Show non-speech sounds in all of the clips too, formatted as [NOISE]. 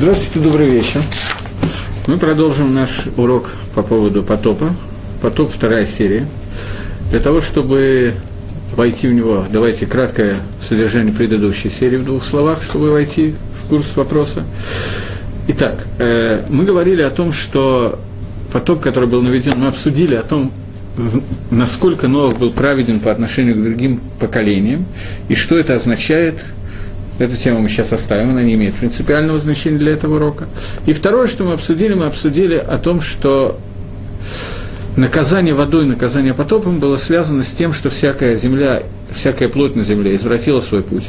Здравствуйте, добрый вечер. Мы продолжим наш урок по поводу потопа. Потоп вторая серия. Для того, чтобы войти в него, давайте краткое содержание предыдущей серии в двух словах, чтобы войти в курс вопроса. Итак, э, мы говорили о том, что потоп, который был наведен, мы обсудили о том, насколько Новых был праведен по отношению к другим поколениям, и что это означает – Эту тему мы сейчас оставим, она не имеет принципиального значения для этого урока. И второе, что мы обсудили, мы обсудили о том, что наказание водой, наказание потопом было связано с тем, что всякая земля, всякая плоть на земле извратила свой путь.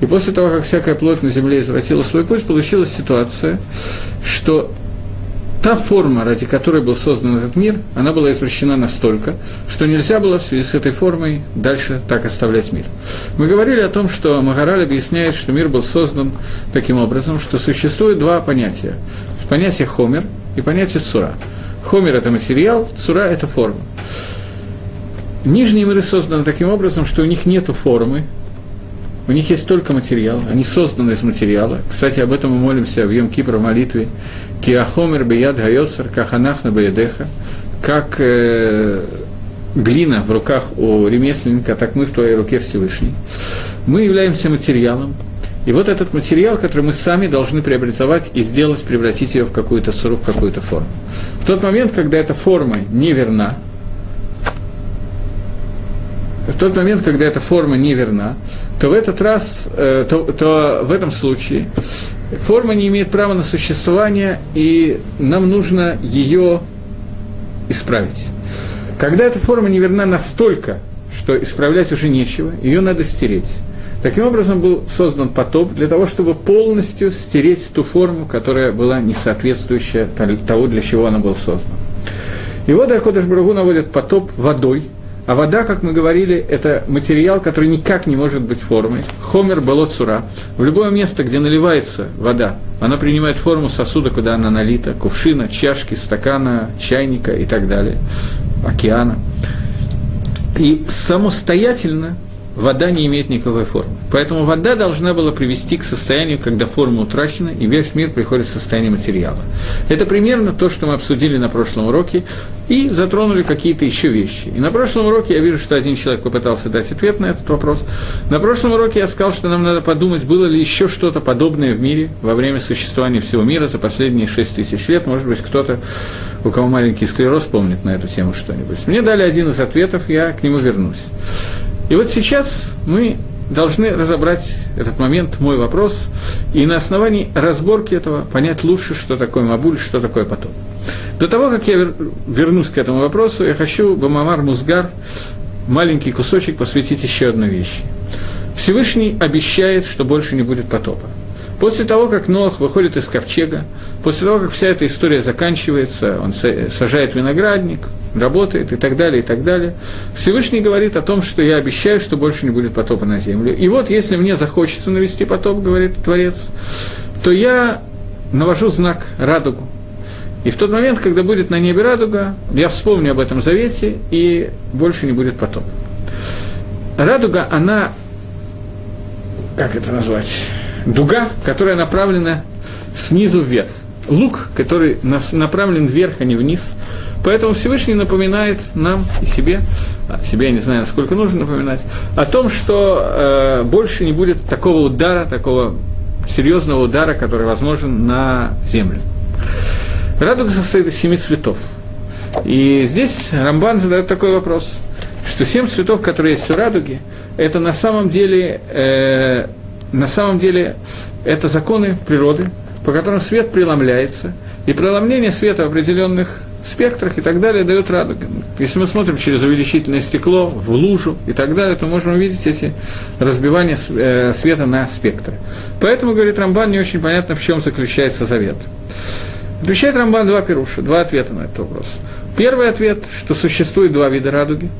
И после того, как всякая плоть на земле извратила свой путь, получилась ситуация, что та форма, ради которой был создан этот мир, она была извращена настолько, что нельзя было в связи с этой формой дальше так оставлять мир. Мы говорили о том, что Магараль объясняет, что мир был создан таким образом, что существует два понятия. Понятие хомер и понятие цура. Хомер – это материал, цура – это форма. Нижние миры созданы таким образом, что у них нет формы, у них есть только материал, они созданы из материала. Кстати, об этом мы молимся в Йом Кипр в молитве. Киахомер бияд гайоцар каханах на баядеха. Как э, глина в руках у ремесленника, так мы в твоей руке Всевышний. Мы являемся материалом, и вот этот материал, который мы сами должны преобразовать и сделать, превратить ее в какую-то сыру, в какую-то форму. В тот момент, когда эта форма неверна, в тот момент, когда эта форма неверна, то в этот раз, э, то, то в этом случае форма не имеет права на существование, и нам нужно ее исправить. Когда эта форма неверна настолько, что исправлять уже нечего, ее надо стереть. Таким образом был создан потоп для того, чтобы полностью стереть ту форму, которая была не соответствующая того, для чего она была создана. И вот Акодыш Брагу наводит потоп водой – а вода, как мы говорили, это материал, который никак не может быть формой. Хомер болоцура. В любое место, где наливается вода, она принимает форму сосуда, куда она налита, кувшина, чашки, стакана, чайника и так далее, океана. И самостоятельно вода не имеет никакой формы. Поэтому вода должна была привести к состоянию, когда форма утрачена, и весь мир приходит в состояние материала. Это примерно то, что мы обсудили на прошлом уроке, и затронули какие-то еще вещи. И на прошлом уроке я вижу, что один человек попытался дать ответ на этот вопрос. На прошлом уроке я сказал, что нам надо подумать, было ли еще что-то подобное в мире во время существования всего мира за последние 6 тысяч лет. Может быть, кто-то, у кого маленький склероз, помнит на эту тему что-нибудь. Мне дали один из ответов, я к нему вернусь. И вот сейчас мы должны разобрать этот момент, мой вопрос, и на основании разборки этого понять лучше, что такое Мабуль, что такое потом. До того, как я вернусь к этому вопросу, я хочу Бамамар Музгар маленький кусочек посвятить еще одной вещи. Всевышний обещает, что больше не будет потопа. После того, как Ноах выходит из ковчега, после того, как вся эта история заканчивается, он сажает виноградник, работает и так далее, и так далее, Всевышний говорит о том, что я обещаю, что больше не будет потопа на землю. И вот, если мне захочется навести потоп, говорит Творец, то я навожу знак радугу. И в тот момент, когда будет на небе радуга, я вспомню об этом завете, и больше не будет потопа. Радуга, она, как это назвать, дуга, которая направлена снизу вверх. Лук, который направлен вверх, а не вниз. Поэтому Всевышний напоминает нам и себе, а себе я не знаю, насколько нужно напоминать, о том, что э, больше не будет такого удара, такого серьезного удара, который возможен на землю. Радуга состоит из семи цветов. И здесь Рамбан задает такой вопрос, что семь цветов, которые есть у радуги, это на самом деле э, на самом деле это законы природы, по которым свет преломляется, и преломление света в определенных спектрах и так далее дает радугу. Если мы смотрим через увеличительное стекло в лужу и так далее, то можем увидеть эти разбивания э, света на спектры. Поэтому, говорит Рамбан, не очень понятно, в чем заключается завет. Отвечает Рамбан два пируша, два ответа на этот вопрос. Первый ответ, что существует два вида радуги –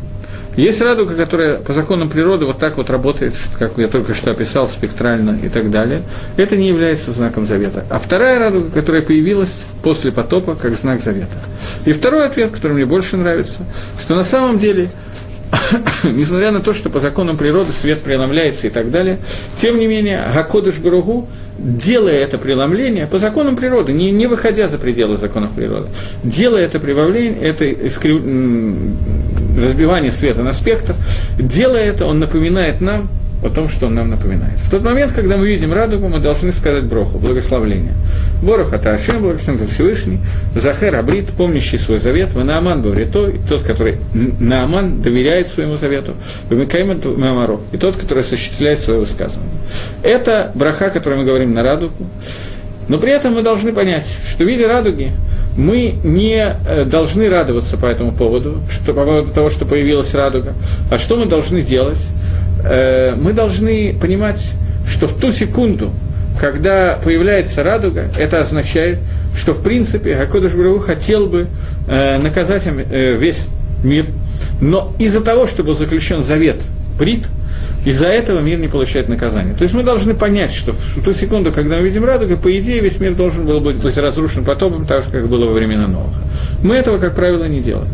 есть радуга, которая по законам природы вот так вот работает, как я только что описал, спектрально и так далее. Это не является знаком завета. А вторая радуга, которая появилась после потопа, как знак завета. И второй ответ, который мне больше нравится, что на самом деле [COUGHS] несмотря на то, что по законам природы свет преломляется и так далее, тем не менее, Гакодыш Баругу, делая это преломление, по законам природы, не, не выходя за пределы законов природы, делая это преломление, это искрив... разбивание света на спектр, делая это, он напоминает нам о том, что он нам напоминает. В тот момент, когда мы видим радугу, мы должны сказать броху, благословление. Борох это Ашем, благословен Всевышний, Захер Абрит, помнящий свой завет, Нааман Баврито, и тот, который Нааман доверяет своему завету, Вамикайман Мамаро, и тот, который осуществляет свое высказывание. Это браха, который мы говорим на радугу, но при этом мы должны понять, что в виде радуги мы не э, должны радоваться по этому поводу, что, по поводу того, что появилась радуга. А что мы должны делать? Э, мы должны понимать, что в ту секунду, когда появляется радуга, это означает, что в принципе Акодыш Брагу хотел бы э, наказать весь мир, но из-за того, что был заключен завет Брит, из-за этого мир не получает наказание. То есть мы должны понять, что в ту секунду, когда мы видим радугу, по идее весь мир должен был быть разрушен потопом, так же, как было во времена Ноха. Мы этого, как правило, не делаем.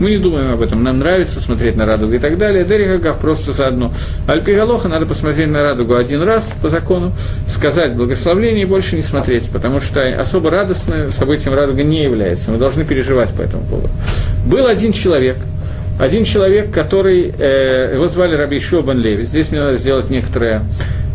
Мы не думаем об этом. Нам нравится смотреть на радугу и так далее. Дерихагав просто заодно. Альпигалоха надо посмотреть на радугу один раз по закону, сказать благословление и больше не смотреть, потому что особо радостным событием радуга не является. Мы должны переживать по этому поводу. Был один человек – один человек, который, э, его звали Раби Шобан Леви. Здесь мне надо сделать некоторое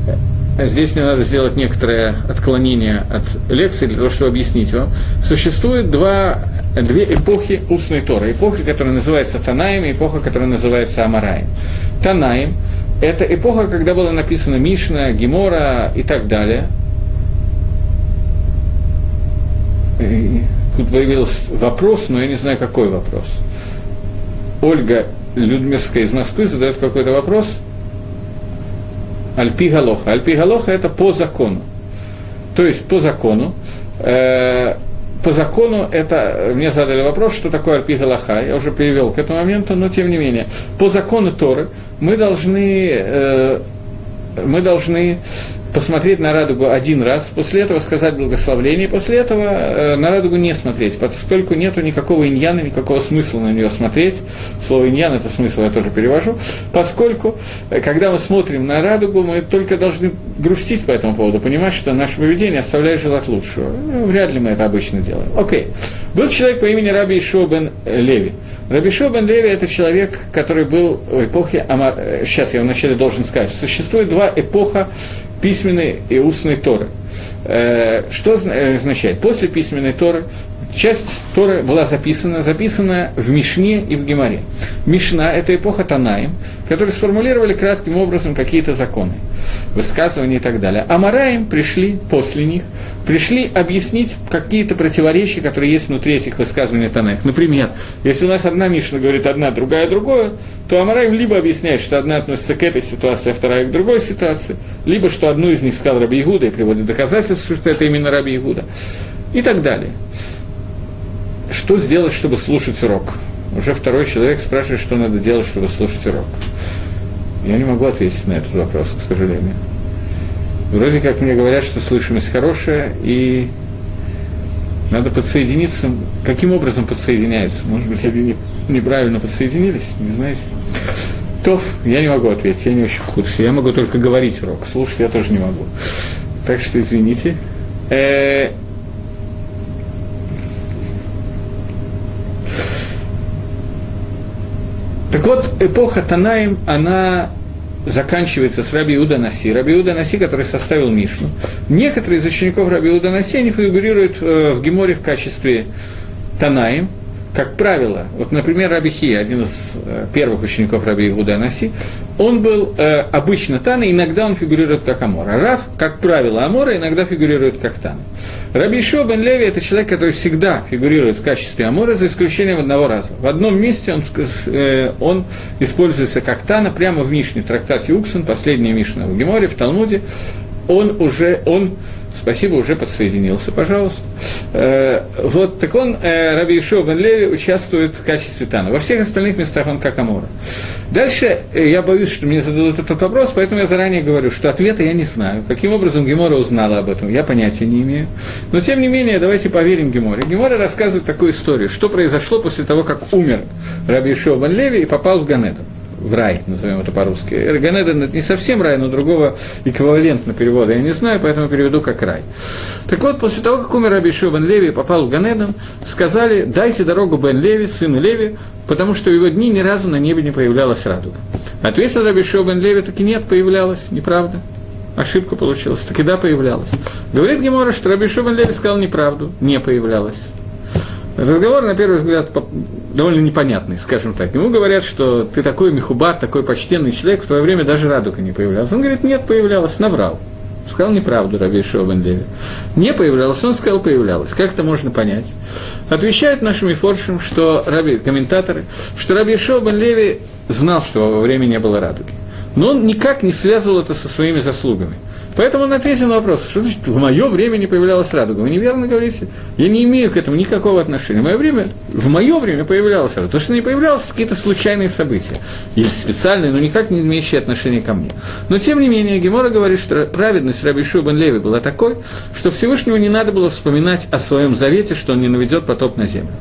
э, Здесь мне надо сделать некоторое отклонение от лекции для того, чтобы объяснить вам. Существует два, две эпохи устной Торы. Эпоха, которая называется Танаем, и эпоха, которая называется Амараем. Танаем – это эпоха, когда была написана Мишна, Гемора и так далее. И тут появился вопрос, но я не знаю, какой вопрос – Ольга Людмирская из Москвы задает какой-то вопрос. Альпи Галоха. Альпи Галоха – это по закону. То есть по закону. Э, по закону это, мне задали вопрос, что такое Альпи Галаха, я уже перевел к этому моменту, но тем не менее, по закону Торы мы должны, э, мы должны посмотреть на радугу один раз, после этого сказать благословление, после этого э, на радугу не смотреть, поскольку нет никакого иньяна, никакого смысла на нее смотреть. Слово иньян – это смысл, я тоже перевожу. Поскольку, э, когда мы смотрим на радугу, мы только должны грустить по этому поводу, понимать, что наше поведение оставляет желать лучшего. Ну, вряд ли мы это обычно делаем. Окей. Был человек по имени Раби бен Леви. Раби бен Леви – это человек, который был в эпохе Амар... Э, сейчас я вначале должен сказать, существует два эпоха письменной и устной Торы. Э, что э, означает? После письменной Торы часть Торы была записана, записана в Мишне и в Геморе. Мишна – это эпоха Танаим, которые сформулировали кратким образом какие-то законы, высказывания и так далее. А Мараим пришли после них, пришли объяснить какие-то противоречия, которые есть внутри этих высказываний Танаих. Например, если у нас одна Мишна говорит одна, другая другое, то Амараим либо объясняет, что одна относится к этой ситуации, а вторая к другой ситуации, либо что одну из них сказал Раби Игуда и приводит доказательства, что это именно Раби Игуда, и так далее. Что сделать, чтобы слушать урок? Уже второй человек спрашивает, что надо делать, чтобы слушать урок. Я не могу ответить на этот вопрос, к сожалению. Вроде как мне говорят, что слышимость хорошая, и надо подсоединиться. Каким образом подсоединяются? Может быть, они неправильно подсоединились, не знаете? То я не могу ответить, я не очень в курсе. Я могу только говорить урок, слушать я тоже не могу. Так что извините. Э, Так вот, эпоха Танаим, она заканчивается с Раби Иуда Наси. Раби Иуда Наси, который составил Мишну. Некоторые из учеников Раби Иуда Наси, они фигурируют э, в Геморе в качестве Танаим, как правило, вот, например, Раби Хи, один из э, первых учеников Раби Игуда Наси, он был э, обычно Тана, иногда он фигурирует как Амор. А Раф, как правило, Амора иногда фигурирует как Тана. Раби Шо бен Леви – это человек, который всегда фигурирует в качестве Амора, за исключением одного раза. В одном месте он, э, он используется как Тана, прямо в Мишне, в трактате Уксен, последняя Мишна в Геморе, в Талмуде, он уже, он Спасибо, уже подсоединился, пожалуйста. Э, вот, так он, э, Раби Ишуа бен Леви, участвует в качестве Тана. Во всех остальных местах он как Амора. Дальше э, я боюсь, что мне зададут этот вопрос, поэтому я заранее говорю, что ответа я не знаю. Каким образом Гемора узнала об этом, я понятия не имею. Но, тем не менее, давайте поверим Геморе. Гемора рассказывает такую историю, что произошло после того, как умер Раби Ишуа бен Леви и попал в Ганеду. В рай, назовем это по-русски. Ганеден – это не совсем рай, но другого эквивалентно перевода я не знаю, поэтому переведу как рай. Так вот, после того, как умер Абишо бен Леви и попал в Ганеден, сказали, дайте дорогу Бен Леви, сыну Леви, потому что в его дни ни разу на небе не появлялась радуга. Ответил Рабишо бен Леви, таки нет, появлялась, неправда. Ошибка получилась, таки да, появлялась. Говорит Гемора, что Рабишо бен Леви сказал неправду, не появлялась. Разговор, на первый взгляд, довольно непонятный, скажем так. Ему говорят, что ты такой мехубат, такой почтенный человек, в твое время даже радуга не появлялась. Он говорит, нет, появлялась, наврал. Сказал неправду Раби Леви. Не появлялась, он сказал, появлялась. Как это можно понять? Отвечают нашим форшам, что раби, комментаторы, что Раби Леви знал, что во время не было радуги. Но он никак не связывал это со своими заслугами. Поэтому он ответил на вопрос, что значит, в мое время не появлялась радуга. Вы неверно говорите. Я не имею к этому никакого отношения. В мое время, в мое время появлялась радуга. То, что не появлялось, какие-то случайные события. Или специальные, но никак не имеющие отношения ко мне. Но, тем не менее, Гемора говорит, что праведность Раби Шубан Леви была такой, что Всевышнему не надо было вспоминать о своем завете, что он не наведет потоп на землю.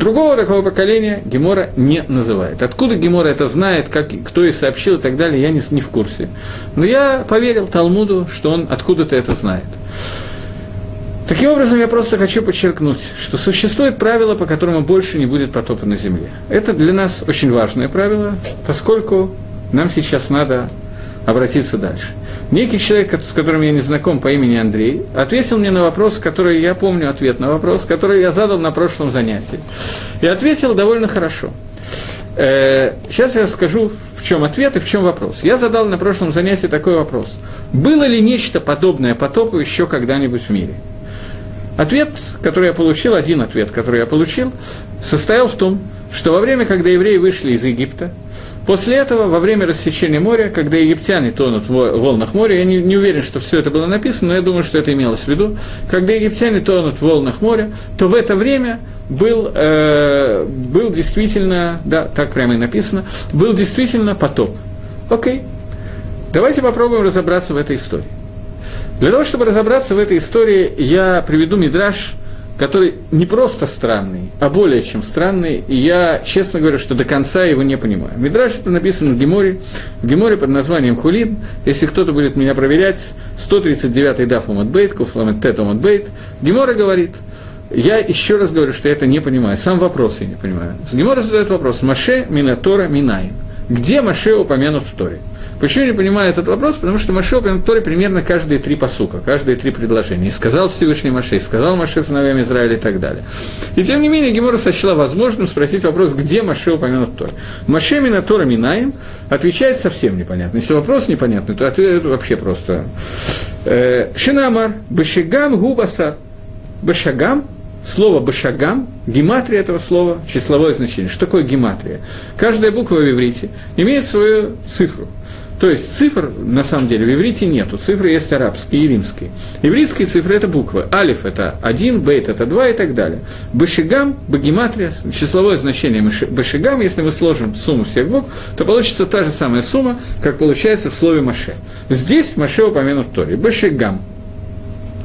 Другого такого поколения Гемора не называет. Откуда Гемора это знает, как, кто и сообщил и так далее, я не, не в курсе. Но я поверил Талмуду, что он откуда-то это знает. Таким образом, я просто хочу подчеркнуть, что существует правило, по которому больше не будет потопа на земле. Это для нас очень важное правило, поскольку нам сейчас надо обратиться дальше. Некий человек, с которым я не знаком по имени Андрей, ответил мне на вопрос, который я помню ответ на вопрос, который я задал на прошлом занятии. И ответил довольно хорошо. Э, сейчас я скажу, в чем ответ и в чем вопрос. Я задал на прошлом занятии такой вопрос. Было ли нечто подобное потопу еще когда-нибудь в мире? Ответ, который я получил, один ответ, который я получил, состоял в том, что во время, когда евреи вышли из Египта, После этого, во время рассечения моря, когда египтяне тонут в волнах моря, я не, не уверен, что все это было написано, но я думаю, что это имелось в виду, когда египтяне тонут в волнах моря, то в это время был, э, был действительно, да, так прямо и написано, был действительно потоп. Окей, давайте попробуем разобраться в этой истории. Для того, чтобы разобраться в этой истории, я приведу мидраж – который не просто странный, а более чем странный, и я, честно говорю, что до конца его не понимаю. Мидраш это написано в Геморе, в Геморе под названием Хулин, если кто-то будет меня проверять, 139-й даф Ламадбейт, Куфламет Тет Ламадбейт, Гемора говорит, я еще раз говорю, что я это не понимаю, сам вопрос я не понимаю. Гемора задает вопрос, Маше Минатора Минайн. Где Маше упомянут в Торе? Почему я не понимаю этот вопрос? Потому что Маше упомянут Торе примерно каждые три посука, каждые три предложения. И сказал Всевышний Маше, и сказал Маше сыновьям Израиля и так далее. И тем не менее Гемора сочла возможным спросить вопрос, где Маше упомянут Торе. Маше Мина Тора Минаем отвечает совсем непонятно. Если вопрос непонятный, то ответ вообще просто. Э, Шинамар, Башигам Губасар. Башагам Слово «башагам», гематрия этого слова, числовое значение. Что такое гематрия? Каждая буква в иврите имеет свою цифру. То есть цифр, на самом деле, в иврите нету. Цифры есть арабские и римские. Ивритские цифры – это буквы. Алиф – это один, бейт – это два и так далее. Башигам, багематрия, числовое значение башигам, если мы сложим сумму всех букв, то получится та же самая сумма, как получается в слове Маше. Здесь Маше упомянут в Торе. Башигам.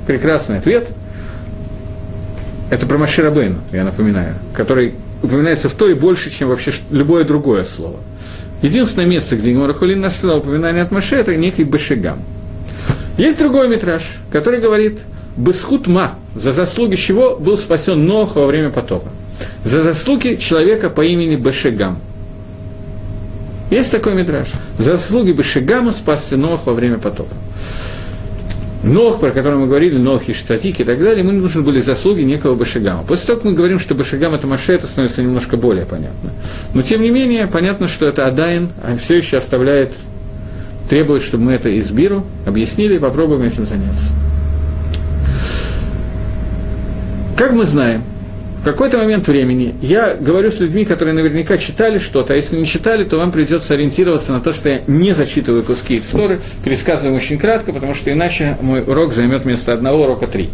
Прекрасный ответ – это про Машира Бейну, я напоминаю, который упоминается в Торе больше, чем вообще любое другое слово. Единственное место, где Гемора Хулин упоминание от Маше, это некий Башигам. Есть другой метраж, который говорит «Бесхут ма», за заслуги чего был спасен Нох во время потопа. За заслуги человека по имени Башигам. Есть такой метраж. За заслуги Башигама спасся Нох во время потопа. Нох, про который мы говорили, Нох, Иштатик и так далее, мы нужны были заслуги некого Башигама. После того, как мы говорим, что Башигам это Маше, это становится немножко более понятно. Но, тем не менее, понятно, что это Адайн а все еще оставляет, требует, чтобы мы это из Биру объяснили и попробуем этим заняться. Как мы знаем, какой-то момент времени я говорю с людьми, которые наверняка читали что-то, а если не читали, то вам придется ориентироваться на то, что я не зачитываю куски истории, пересказываю очень кратко, потому что иначе мой урок займет вместо одного урока три.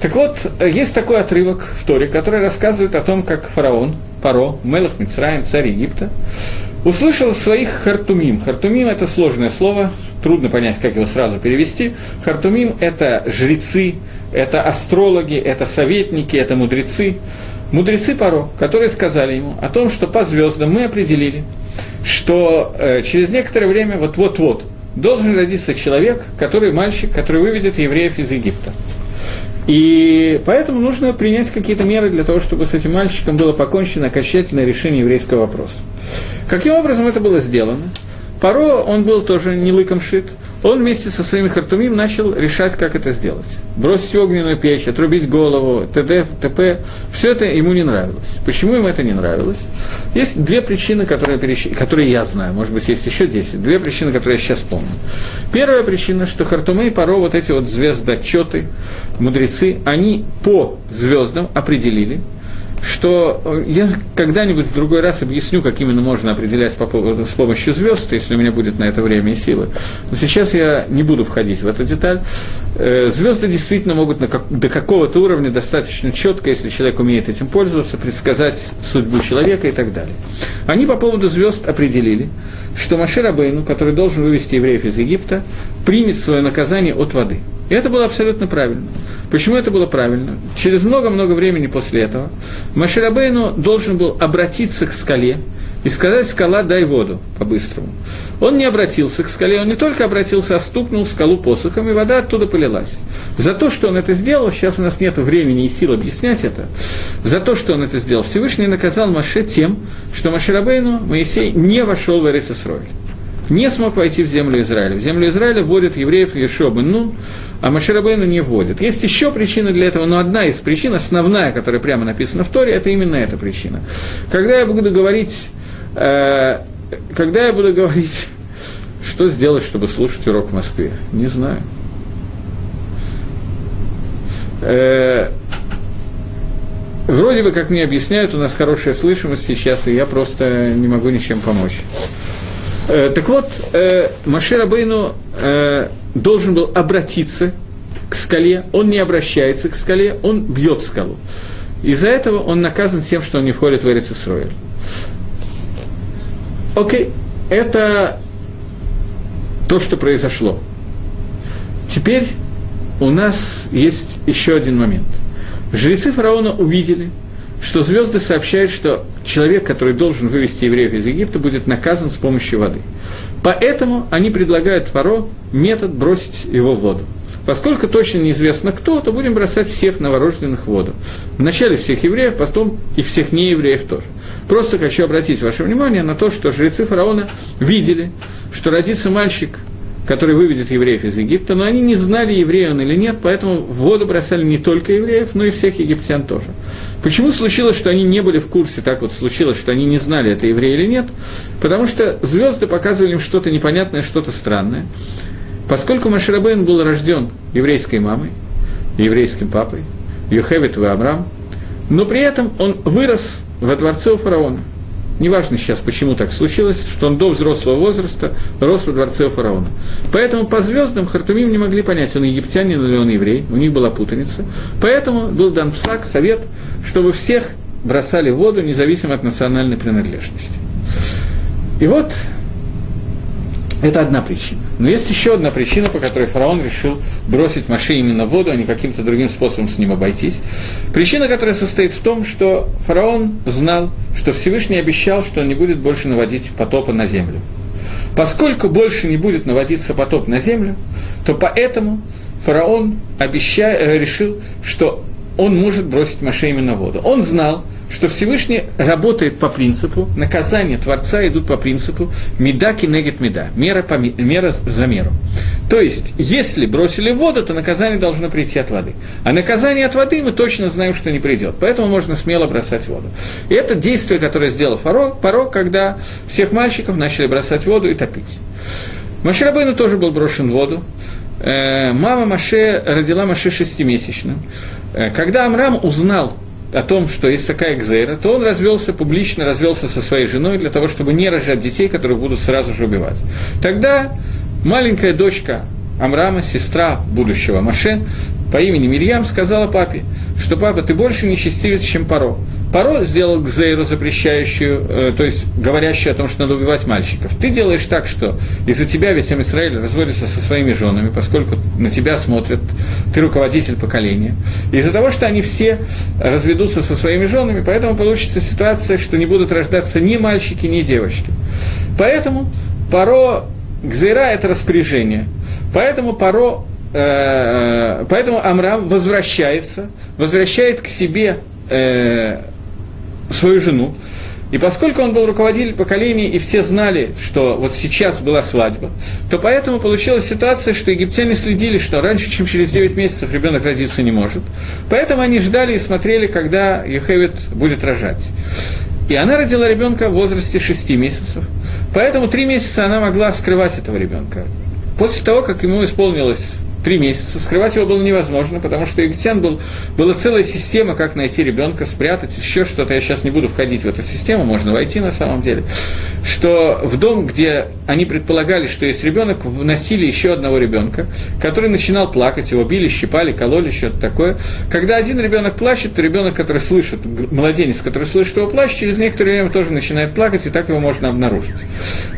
Так вот, есть такой отрывок в Торе, который рассказывает о том, как фараон, Паро, Мелах Мицраем, царь Египта, услышал своих хартумим. Хартумим – это сложное слово, трудно понять, как его сразу перевести. Хартумим – это жрецы, это астрологи, это советники, это мудрецы. Мудрецы Паро, которые сказали ему о том, что по звездам мы определили, что э, через некоторое время, вот-вот-вот, должен родиться человек, который мальчик, который выведет евреев из Египта. И поэтому нужно принять какие-то меры для того, чтобы с этим мальчиком было покончено окончательное решение еврейского вопроса. Каким образом это было сделано? Паро, он был тоже не лыком шит, он вместе со своими хартумим начал решать, как это сделать. Бросить огненную печь, отрубить голову, т.д., т.п. Все это ему не нравилось. Почему ему это не нравилось? Есть две причины, которые, которые я знаю, может быть, есть еще десять. Две причины, которые я сейчас помню. Первая причина, что хартумы и паро, вот эти вот звездочеты, мудрецы, они по звездам определили, что э, я когда-нибудь в другой раз объясню, как именно можно определять по поводу, с помощью звезд, если у меня будет на это время и силы. Но сейчас я не буду входить в эту деталь. Э, звезды действительно могут на как, до какого-то уровня достаточно четко, если человек умеет этим пользоваться, предсказать судьбу человека и так далее. Они по поводу звезд определили, что Машир Абейну, который должен вывести евреев из Египта, примет свое наказание от воды. И это было абсолютно правильно. Почему это было правильно? Через много-много времени после этого Маширабейну должен был обратиться к скале и сказать «скала, дай воду» по-быстрому. Он не обратился к скале, он не только обратился, а стукнул скалу посохом, и вода оттуда полилась. За то, что он это сделал, сейчас у нас нет времени и сил объяснять это, за то, что он это сделал, Всевышний наказал Маше тем, что Маширабейну Моисей не вошел в Эрицесроль не смог войти в землю Израиля. В землю Израиля вводят евреев Ешо бен Нун, а Маширабейну не вводят. Есть еще причина для этого, но одна из причин, основная, которая прямо написана в Торе, это именно эта причина. Когда я буду говорить, э, когда я буду говорить, что сделать, чтобы слушать урок в Москве, не знаю. Э, вроде бы, как мне объясняют, у нас хорошая слышимость сейчас, и я просто не могу ничем помочь. Э, так вот, э, Машир Абейну э, должен был обратиться к скале, он не обращается к скале, он бьет скалу. Из-за этого он наказан тем, что он не входит в Эрицесроэль. Окей, это то, что произошло. Теперь у нас есть еще один момент. Жрецы фараона увидели, что звезды сообщают, что человек, который должен вывести евреев из Египта, будет наказан с помощью воды. Поэтому они предлагают Фаро метод бросить его в воду. Поскольку точно неизвестно кто, то будем бросать всех новорожденных в воду. Вначале всех евреев, потом и всех неевреев тоже. Просто хочу обратить ваше внимание на то, что жрецы фараона видели, что родится мальчик который выведет евреев из Египта, но они не знали, еврей он или нет, поэтому в воду бросали не только евреев, но и всех египтян тоже. Почему случилось, что они не были в курсе, так вот случилось, что они не знали, это еврей или нет? Потому что звезды показывали им что-то непонятное, что-то странное. Поскольку Маширабейн был рожден еврейской мамой, еврейским папой, Йохевит и Авраам, но при этом он вырос во дворце у фараона – Неважно сейчас, почему так случилось, что он до взрослого возраста рос во дворце у фараона. Поэтому по звездам Хартумим не могли понять, он египтянин или он еврей, у них была путаница. Поэтому был дан псак, совет, чтобы всех бросали в воду, независимо от национальной принадлежности. И вот это одна причина. Но есть еще одна причина, по которой фараон решил бросить Маше именно в воду, а не каким-то другим способом с ним обойтись. Причина, которая состоит в том, что фараон знал, что Всевышний обещал, что он не будет больше наводить потопа на землю. Поскольку больше не будет наводиться потоп на землю, то поэтому фараон обеща... Э, решил, что он может бросить Маше именно в воду. Он знал, что Всевышний работает по принципу, наказания Творца идут по принципу меда кинегет меда, мера, по, мера за меру. То есть, если бросили в воду, то наказание должно прийти от воды. А наказание от воды мы точно знаем, что не придет. Поэтому можно смело бросать в воду. И это действие, которое сделал Фаро, Фаро когда всех мальчиков начали бросать в воду и топить. Маширабейну тоже был брошен в воду. Э, мама Маше родила Маше шестимесячным. Э, когда Амрам узнал о том, что есть такая экзейра, то он развелся публично, развелся со своей женой для того, чтобы не рожать детей, которые будут сразу же убивать. Тогда маленькая дочка Амрама, сестра будущего Маше, по имени Мирьям, сказала папе, что папа, ты больше нечестивец, чем Паро. Паро сделал Гзейру запрещающую, э, то есть говорящую о том, что надо убивать мальчиков. Ты делаешь так, что из-за тебя весь Израиль разводится со своими женами, поскольку на тебя смотрят, ты руководитель поколения. Из-за того, что они все разведутся со своими женами, поэтому получится ситуация, что не будут рождаться ни мальчики, ни девочки. Поэтому Паро, Гзейра – это распоряжение. Поэтому Паро э, поэтому Амрам возвращается, возвращает к себе э, свою жену, и поскольку он был руководитель поколений, и все знали, что вот сейчас была свадьба, то поэтому получилась ситуация, что египтяне следили, что раньше, чем через 9 месяцев ребенок родиться не может. Поэтому они ждали и смотрели, когда Ехевит будет рожать. И она родила ребенка в возрасте 6 месяцев. Поэтому 3 месяца она могла скрывать этого ребенка. После того, как ему исполнилось три месяца. Скрывать его было невозможно, потому что египтян был, была целая система, как найти ребенка, спрятать, еще что-то. Я сейчас не буду входить в эту систему, можно войти на самом деле. Что в дом, где они предполагали, что есть ребенок, вносили еще одного ребенка, который начинал плакать, его били, щипали, кололи, что-то такое. Когда один ребенок плачет, то ребенок, который слышит, младенец, который слышит его плач, через некоторое время тоже начинает плакать, и так его можно обнаружить.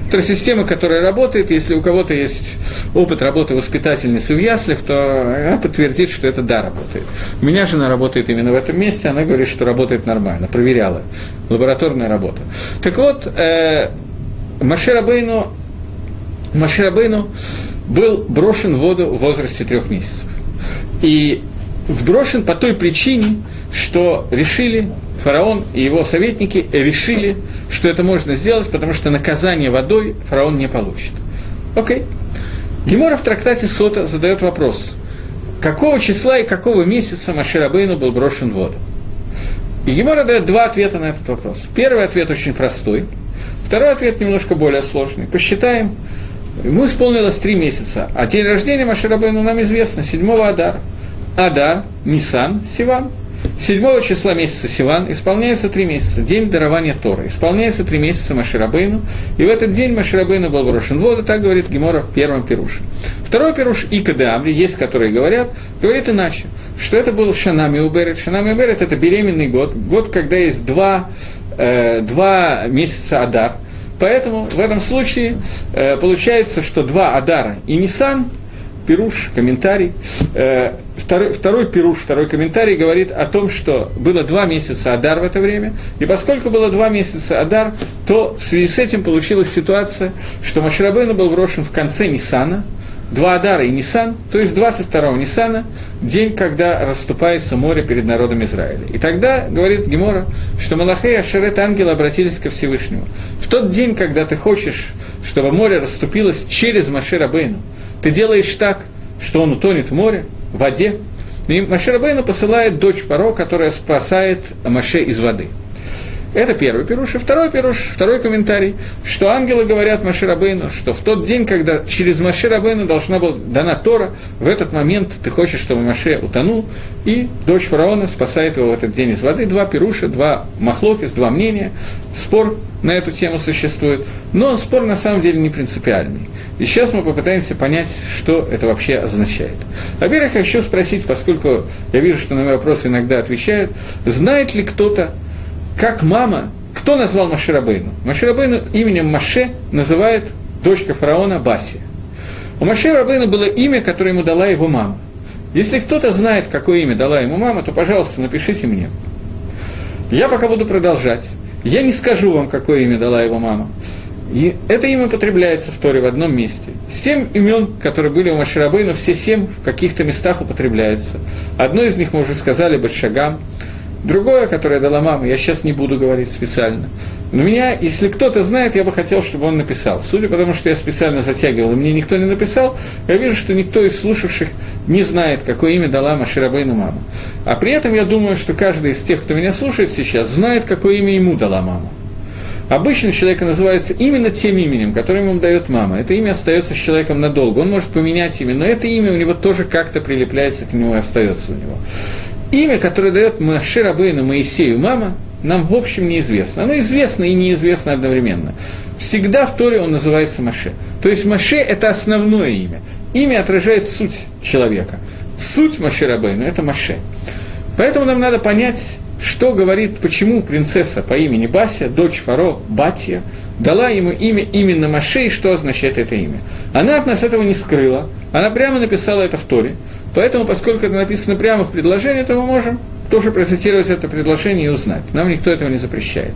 Это система, которая работает, если у кого-то есть опыт работы воспитательницы в яслях, то она подтвердит, что это да, работает. У меня жена работает именно в этом месте, она говорит, что работает нормально, проверяла. Лабораторная работа. Так вот, э, Маширабейну, Маширабейну был брошен в воду в возрасте трех месяцев. И брошен по той причине, что решили фараон и его советники решили, что это можно сделать, потому что наказание водой фараон не получит. Окей. Гемора в трактате Сота задает вопрос, какого числа и какого месяца Маширабейну был брошен в воду? И Гемора дает два ответа на этот вопрос. Первый ответ очень простой, второй ответ немножко более сложный. Посчитаем, ему исполнилось три месяца, а день рождения Маширабейну нам известно, 7 Адара. Адар, Нисан, Сиван – 7 числа месяца Сиван исполняется три месяца, день дарования Тора. Исполняется три месяца Маширабейну, и в этот день Маширабейну был брошен в воду, так говорит Гемора в первом пируше. Второй пируш Икадамри, есть которые говорят, говорит иначе, что это был Шанами Уберет. Шанами Уберет – это беременный год, год, когда есть два, э, два месяца Адар. Поэтому в этом случае э, получается, что два Адара и Нисан – пируш, комментарий. Э, второй, второй пируш, второй комментарий говорит о том, что было два месяца Адар в это время, и поскольку было два месяца Адар, то в связи с этим получилась ситуация, что Маширабейну был брошен в конце Нисана, два Адара и Нисан, то есть 22-го Нисана, день, когда расступается море перед народом Израиля. И тогда, говорит Гемора, что Малахей и Ашерет ангелы обратились ко Всевышнему. В тот день, когда ты хочешь, чтобы море расступилось через Маширабейну, ты делаешь так, что он утонет в море, в воде. И Маширабейна посылает дочь Паро, которая спасает Маше из воды. Это первый пируш. И второй пируш, второй комментарий, что ангелы говорят Маширабейну, что в тот день, когда через Маширабейну должна была дана Тора, в этот момент ты хочешь, чтобы Маше утонул, и дочь фараона спасает его в этот день из воды. Два пируша, два махлокис, два мнения. Спор на эту тему существует, но спор на самом деле не принципиальный. И сейчас мы попытаемся понять, что это вообще означает. Во-первых, я хочу спросить, поскольку я вижу, что на мои вопросы иногда отвечают, знает ли кто-то, как мама, кто назвал Маширабейну? Маширабейну именем Маше называет дочка фараона Баси. У Маше Рабейну было имя, которое ему дала его мама. Если кто-то знает, какое имя дала ему мама, то, пожалуйста, напишите мне. Я пока буду продолжать. Я не скажу вам, какое имя дала его мама. И это имя употребляется в Торе в одном месте. Семь имен, которые были у Маширабейна, все семь в каких-то местах употребляются. Одно из них мы уже сказали, Башагам. Другое, которое дала мама, я сейчас не буду говорить специально. Но меня, если кто-то знает, я бы хотел, чтобы он написал. Судя по тому, что я специально затягивал, и мне никто не написал, я вижу, что никто из слушавших не знает, какое имя дала Маширабейну мама. А при этом я думаю, что каждый из тех, кто меня слушает сейчас, знает, какое имя ему дала мама. Обычно человека называют именно тем именем, которым ему дает мама. Это имя остается с человеком надолго. Он может поменять имя, но это имя у него тоже как-то прилепляется к нему и остается у него. Имя, которое дает Маше Рабейну Моисею мама, нам в общем неизвестно. Оно известно и неизвестно одновременно. Всегда в Торе он называется Маше. То есть Маше – это основное имя. Имя отражает суть человека. Суть Маше Рабейну – это Маше. Поэтому нам надо понять, что говорит, почему принцесса по имени Бася, дочь Фаро, Батия, дала ему имя именно Маше и что означает это имя. Она от нас этого не скрыла, она прямо написала это в Торе. Поэтому, поскольку это написано прямо в предложении, то мы можем тоже процитировать это предложение и узнать. Нам никто этого не запрещает.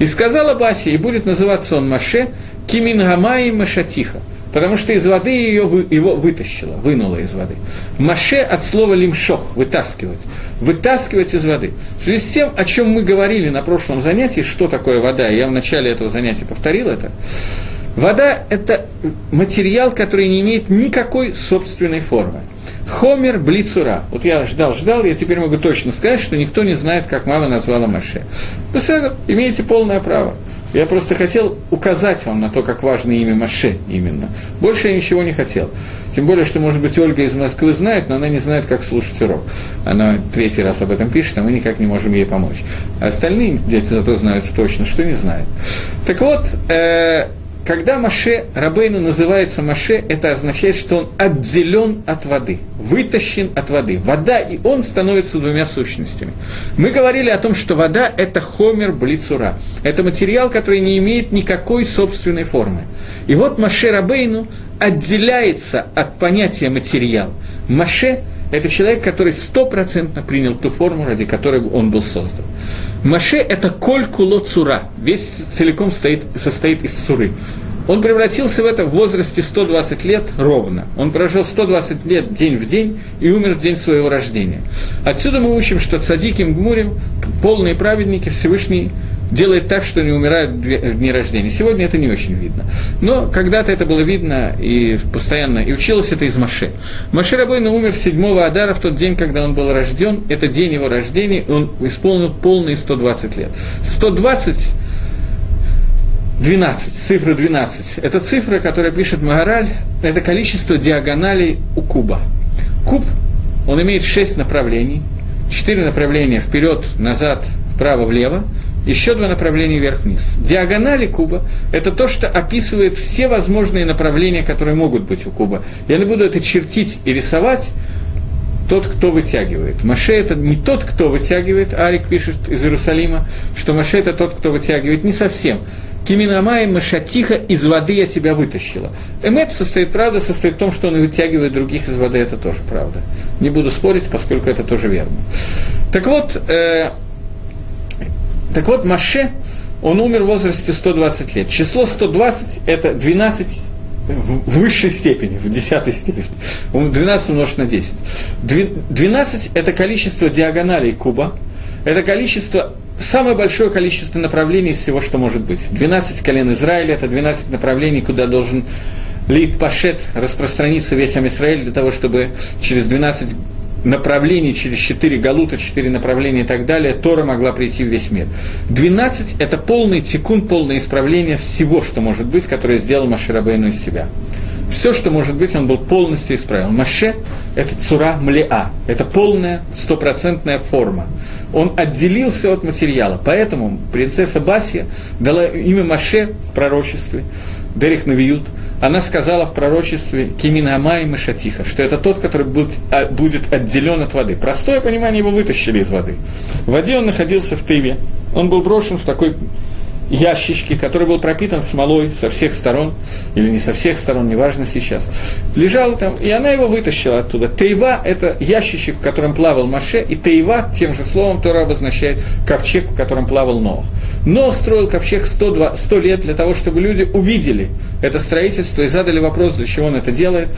И сказала Баси, и будет называться он Маше, Кимин Гамай Машатиха, потому что из воды ее, его вытащила, вынула из воды. Маше от слова лимшох, вытаскивать, вытаскивать из воды. В связи с тем, о чем мы говорили на прошлом занятии, что такое вода, я в начале этого занятия повторил это, Вода – это материал, который не имеет никакой собственной формы. Хомер блицура. Вот я ждал, ждал, я теперь могу точно сказать, что никто не знает, как мама назвала Маше. Беседер, имеете полное право. Я просто хотел указать вам на то, как важно имя Маше именно. Больше я ничего не хотел. Тем более, что, может быть, Ольга из Москвы знает, но она не знает, как слушать урок. Она третий раз об этом пишет, а мы никак не можем ей помочь. А остальные дети зато знают точно, что не знают. Так вот, э, когда Маше Рабейну называется Маше, это означает, что он отделен от воды, вытащен от воды. Вода и он становятся двумя сущностями. Мы говорили о том, что вода – это хомер блицура. Это материал, который не имеет никакой собственной формы. И вот Маше Рабейну отделяется от понятия материал. Маше – это человек, который стопроцентно принял ту форму, ради которой он был создан. Маше – это коль куло цура, весь целиком стоит, состоит из цуры. Он превратился в это в возрасте 120 лет ровно. Он прожил 120 лет день в день и умер в день своего рождения. Отсюда мы учим, что цадиким гмурим, полные праведники, Всевышний делает так, что не умирают в дни рождения. Сегодня это не очень видно. Но когда-то это было видно и постоянно, и училось это из Маше. Маше Рабойна умер 7 Адара в тот день, когда он был рожден. Это день его рождения, он исполнил полные 120 лет. 120 12, цифра 12. Это цифра, которая пишет Магараль, это количество диагоналей у куба. Куб, он имеет 6 направлений, 4 направления вперед, назад, вправо, влево, еще два направления вверх-вниз. Диагонали куба – это то, что описывает все возможные направления, которые могут быть у куба. Я не буду это чертить и рисовать, тот, кто вытягивает. Маше – это не тот, кто вытягивает, Арик пишет из Иерусалима, что Маше – это тот, кто вытягивает, не совсем. Киминамай Машатиха из воды я тебя вытащила. Эмет состоит, правда, состоит в том, что он вытягивает других из воды, это тоже правда. Не буду спорить, поскольку это тоже верно. Так вот, э, так вот, Маше, он умер в возрасте 120 лет. Число 120 – это 12 в высшей степени, в десятой степени. 12 умножить на 10. 12 – это количество диагоналей куба, это количество, самое большое количество направлений из всего, что может быть. 12 колен Израиля – это 12 направлений, куда должен Лит Пашет распространиться весь Амисраиль для того, чтобы через 12 направлений, через четыре галута, четыре направления и так далее, Тора могла прийти в весь мир. 12 – это полный тикун, полное исправление всего, что может быть, которое сделал Маширабейну из себя. Все, что может быть, он был полностью исправил. Маше – это цура млеа, это полная, стопроцентная форма. Он отделился от материала, поэтому принцесса Басия дала имя Маше в пророчестве, Дерих Навиют – она сказала в пророчестве Кимина Амай Машатиха, что это тот, который а, будет отделен от воды. Простое понимание, его вытащили из воды. В воде он находился в Тыве, он был брошен в такой ящичке, который был пропитан смолой со всех сторон, или не со всех сторон, неважно сейчас, лежал там, и она его вытащила оттуда. Тейва – это ящичек, в котором плавал Маше, и Тейва, тем же словом, Тора обозначает ковчег, в котором плавал Нох. Нох строил ковчег 100, 100 лет для того, чтобы люди увидели это строительство и задали вопрос, для чего он это делает.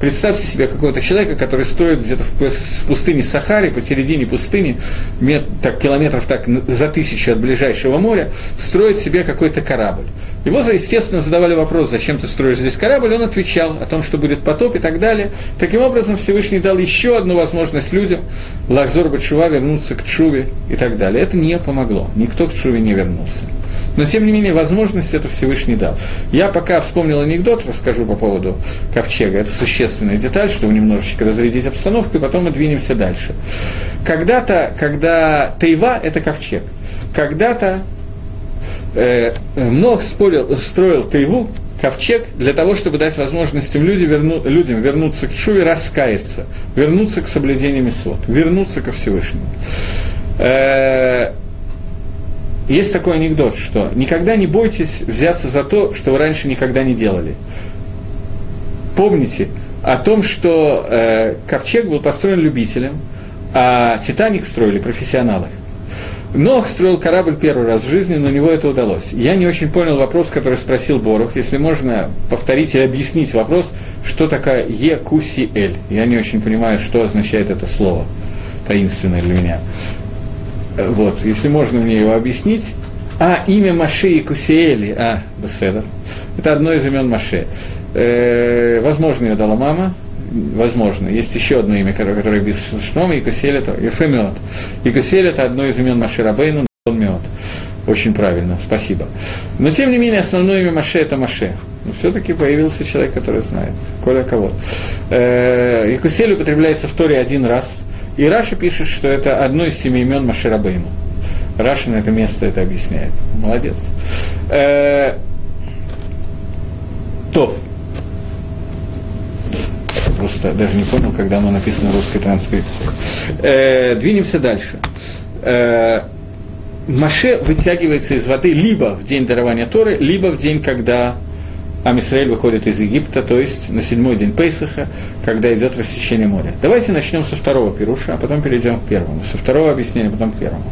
Представьте себе какого-то человека, который строит где-то в пустыне Сахаре, посередине пустыни, мет, так, километров так за тысячу от ближайшего моря, строит строить себе какой-то корабль. Его, естественно, задавали вопрос, зачем ты строишь здесь корабль, он отвечал о том, что будет потоп и так далее. Таким образом, Всевышний дал еще одну возможность людям, Лахзор Бачува, вернуться к Чуве и так далее. Это не помогло, никто к Чуве не вернулся. Но, тем не менее, возможность это Всевышний дал. Я пока вспомнил анекдот, расскажу по поводу ковчега. Это существенная деталь, чтобы немножечко разрядить обстановку, и потом мы двинемся дальше. Когда-то, когда Тайва – это ковчег, когда-то э, Нох спорил, строил Тайву, ковчег, для того, чтобы дать возможность им люди верну, людям вернуться к Шуве, раскаяться, вернуться к соблюдению Месот, вернуться ко Всевышнему. Э, есть такой анекдот, что никогда не бойтесь взяться за то, что вы раньше никогда не делали. Помните о том, что э, ковчег был построен любителем, А «Титаник» строили профессионалы. Нох строил корабль первый раз в жизни, но у него это удалось. Я не очень понял вопрос, который спросил Борух. Если можно повторить и объяснить вопрос, что такое Екусиэль. Я не очень понимаю, что означает это слово, таинственное для меня. Вот, если можно мне его объяснить. А, имя Маше Екусиэли, а, Беседов, это одно из имен Маше. Э, возможно, ее дала мама, возможно. Есть еще одно имя, которое, без шном, Якусель это Ефемиот. Якусель это одно из имен Маши Рабейну, Меот. Очень правильно, спасибо. Но, тем не менее, основное имя Моше – это Моше. Но все-таки появился человек, который знает. Коля кого. Э, Йекусиэль употребляется в Торе один раз. И Раши пишет, что это одно из семи имен Моше Рабейну. Раши на это место это объясняет. Молодец. Э, Тов просто даже не понял, когда оно написано в русской транскрипции. Э, двинемся дальше. Э, Маше вытягивается из воды либо в день дарования Торы, либо в день, когда Амисраэль выходит из Египта, то есть на седьмой день Пейсаха, когда идет рассечение моря. Давайте начнем со второго пируша, а потом перейдем к первому. Со второго объяснения, потом к первому.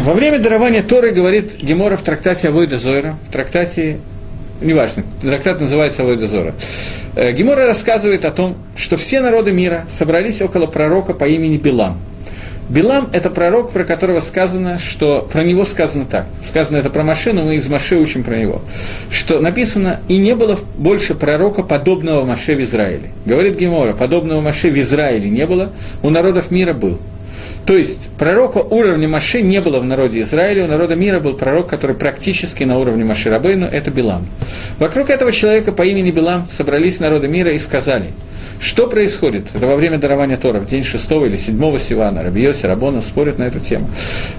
Во время дарования Торы, говорит Гемора в трактате Авойда Зойра, в трактате неважно, трактат называется Зора. Э, Гемора рассказывает о том, что все народы мира собрались около пророка по имени Билам. Билам – это пророк, про которого сказано, что про него сказано так. Сказано это про машину, мы из Маше учим про него. Что написано, и не было больше пророка, подобного Маше в Израиле. Говорит Гемора, подобного Маше в Израиле не было, у народов мира был. То есть пророка уровня Маши не было в народе Израиля, у народа мира был пророк, который практически на уровне Маши Рабейну, это Билам. Вокруг этого человека по имени Билам собрались народы мира и сказали, что происходит? Это во время дарования Тора, в день 6 или 7 Сивана, Рабиоси, Рабона спорят на эту тему.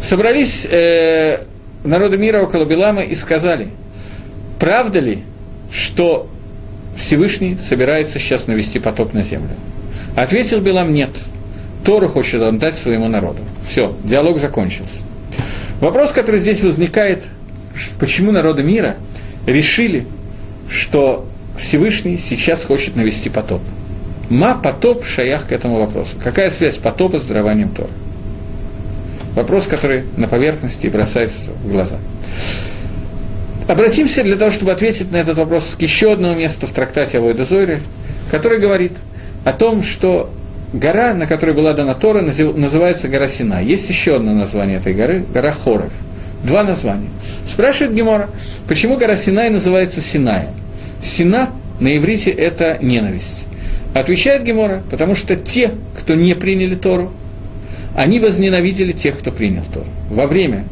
Собрались э, народы мира около Билама и сказали, правда ли, что Всевышний собирается сейчас навести потоп на землю? Ответил Билам, нет – Тору хочет он дать своему народу. Все, диалог закончился. Вопрос, который здесь возникает, почему народы мира решили, что Всевышний сейчас хочет навести потоп. Ма потоп шаях к этому вопросу. Какая связь потопа с дарованием Тора? Вопрос, который на поверхности бросается в глаза. Обратимся для того, чтобы ответить на этот вопрос к еще одному месту в трактате Авойда Зойре, который говорит о том, что гора, на которой была дана Тора, называется гора Сина. Есть еще одно название этой горы – гора Хоров. Два названия. Спрашивает Гемора, почему гора Синай называется Синая? Сина на иврите – это ненависть. Отвечает Гемора, потому что те, кто не приняли Тору, они возненавидели тех, кто принял Тору. Во время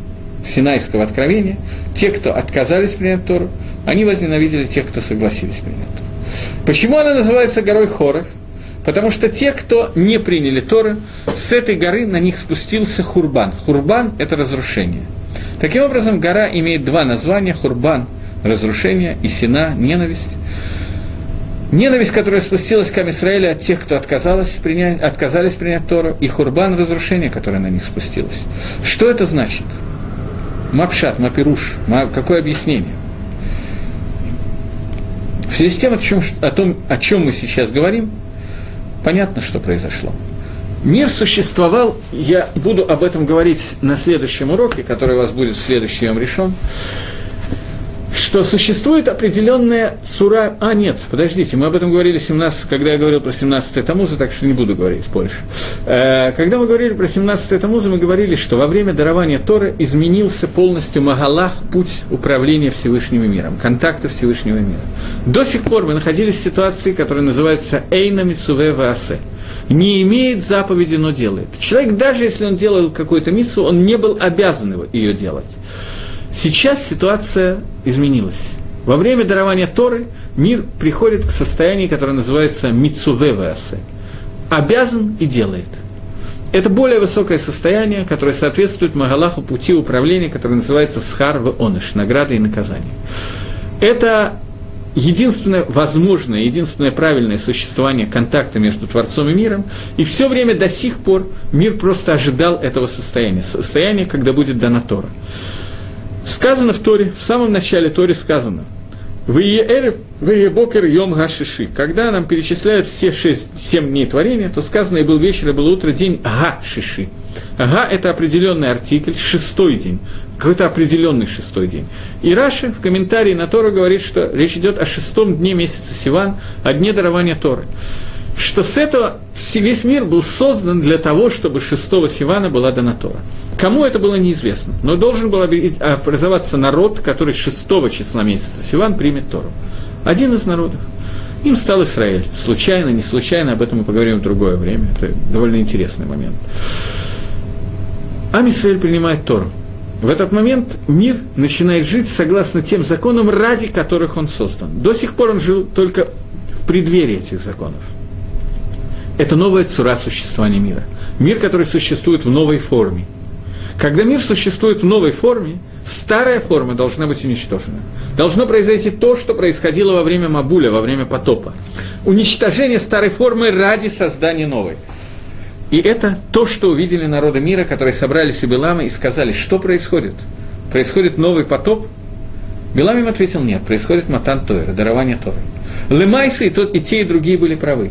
Синайского откровения, те, кто отказались принять Тору, они возненавидели тех, кто согласились принять Тору. Почему она называется горой Хоров? Потому что те, кто не приняли Торы, с этой горы на них спустился Хурбан. Хурбан – это разрушение. Таким образом, гора имеет два названия – Хурбан – разрушение, и Сина – ненависть. Ненависть, которая спустилась к Израиля от тех, кто отказалась принять, отказались принять Тору, и Хурбан – разрушение, которое на них спустилось. Что это значит? Мапшат, Мапируш, какое объяснение? В связи с тем, о чем, о том, о чем мы сейчас говорим – понятно, что произошло. Мир существовал, я буду об этом говорить на следующем уроке, который у вас будет в следующем решен, что существует определенная цура... А, нет, подождите, мы об этом говорили 17, когда я говорил про 17 Тамуза, так что не буду говорить больше. Э, когда мы говорили про 17 Тамуза, мы говорили, что во время дарования Торы изменился полностью Магалах, путь управления Всевышним миром, контакта Всевышнего мира. До сих пор мы находились в ситуации, которая называется Эйна Мицуве Ваасе не имеет заповеди, но делает. Человек, даже если он делал какую-то миссу, он не был обязан ее делать. Сейчас ситуация изменилась. Во время дарования Торы мир приходит к состоянию, которое называется мицувевеасе. Обязан и делает. Это более высокое состояние, которое соответствует Магалаху пути управления, которое называется схар оныш, награда и наказание. Это единственное возможное, единственное правильное существование контакта между Творцом и миром, и все время до сих пор мир просто ожидал этого состояния, состояния, когда будет дана Тора. Сказано в Торе, в самом начале Торе сказано, Вие бокер йом гашиши. Когда нам перечисляют все шесть, семь дней творения, то сказано, и был вечер, и был утро, день га-шиши. Ага – это определенный артикль, шестой день, какой-то определенный шестой день. И Раши в комментарии на Тору говорит, что речь идет о шестом дне месяца Сиван, о дне дарования Торы. Что с этого весь мир был создан для того, чтобы шестого Сивана была дана Тора. Кому это было неизвестно, но должен был образоваться народ, который шестого числа месяца Сиван примет Тору. Один из народов. Им стал Израиль. Случайно, не случайно, об этом мы поговорим в другое время. Это довольно интересный момент. Ам Исраиль принимает Тору. В этот момент мир начинает жить согласно тем законам, ради которых он создан. До сих пор он жил только в преддверии этих законов. Это новая цура существования мира. Мир, который существует в новой форме. Когда мир существует в новой форме, старая форма должна быть уничтожена. Должно произойти то, что происходило во время Мабуля, во время потопа. Уничтожение старой формы ради создания новой – и это то, что увидели народы мира, которые собрались у Белама и сказали, что происходит? Происходит новый потоп? Белам им ответил, нет, происходит матан Тойра, дарование Торы. Лемайсы и, тот, и те, и другие были правы.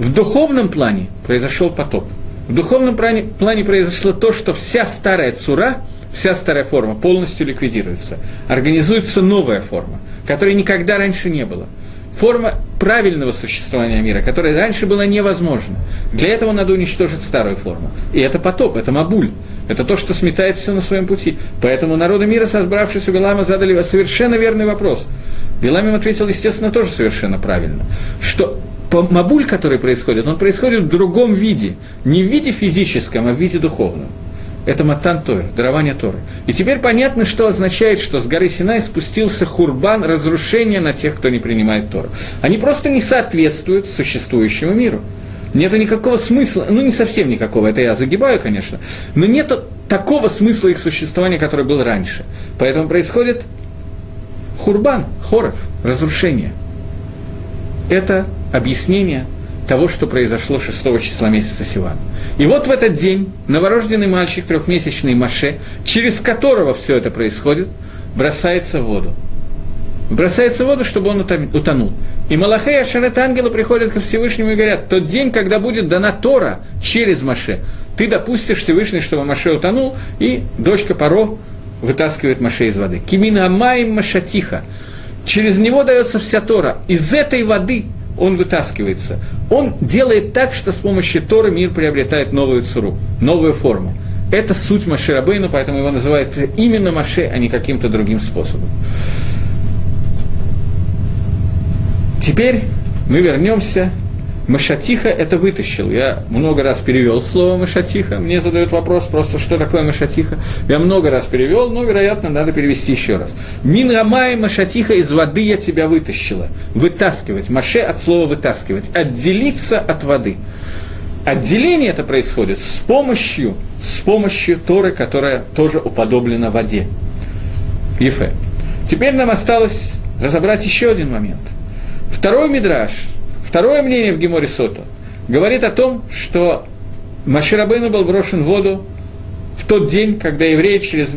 В духовном плане произошел потоп. В духовном плане, плане произошло то, что вся старая цура, вся старая форма полностью ликвидируется. Организуется новая форма, которой никогда раньше не было – форма правильного существования мира, которая раньше была невозможна. Для этого надо уничтожить старую форму. И это потоп, это мабуль. Это то, что сметает все на своем пути. Поэтому народы мира, собравшись у Белама, задали совершенно верный вопрос. Белам им ответил, естественно, тоже совершенно правильно. Что мабуль, который происходит, он происходит в другом виде. Не в виде физическом, а в виде духовном это Матан Тойр, дарование Торы. И теперь понятно, что означает, что с горы Синай спустился хурбан, разрушение на тех, кто не принимает Тору. Они просто не соответствуют существующему миру. Нет никакого смысла, ну не совсем никакого, это я загибаю, конечно, но нет такого смысла их существования, который был раньше. Поэтому происходит хурбан, хоров, разрушение. Это объяснение того, что произошло 6 числа месяца Сиван. И вот в этот день новорожденный мальчик, трехмесячный Маше, через которого все это происходит, бросается в воду. Бросается в воду, чтобы он утонул. И Малахей Ашарет ангелы приходят ко Всевышнему и говорят, тот день, когда будет дана Тора через Маше, ты допустишь Всевышний, чтобы Маше утонул, и дочка Паро вытаскивает Маше из воды. Кимина Амаим Машатиха. Через него дается вся Тора. Из этой воды он вытаскивается. Он делает так, что с помощью Торы мир приобретает новую цуру, новую форму. Это суть Маше Рабейну, поэтому его называют именно Маше, а не каким-то другим способом. Теперь мы вернемся Машатиха это вытащил. Я много раз перевел слово Машатиха. Мне задают вопрос просто, что такое Машатиха. Я много раз перевел, но, вероятно, надо перевести еще раз. Мин Рамай Машатиха из воды я тебя вытащила. Вытаскивать. Маше от слова вытаскивать. Отделиться от воды. Отделение это происходит с помощью, с помощью Торы, которая тоже уподоблена воде. Ефе. Теперь нам осталось разобрать еще один момент. Второй мидраж – Второе мнение в Геморе Сото говорит о том, что Маширабейну был брошен в воду в тот день, когда евреи через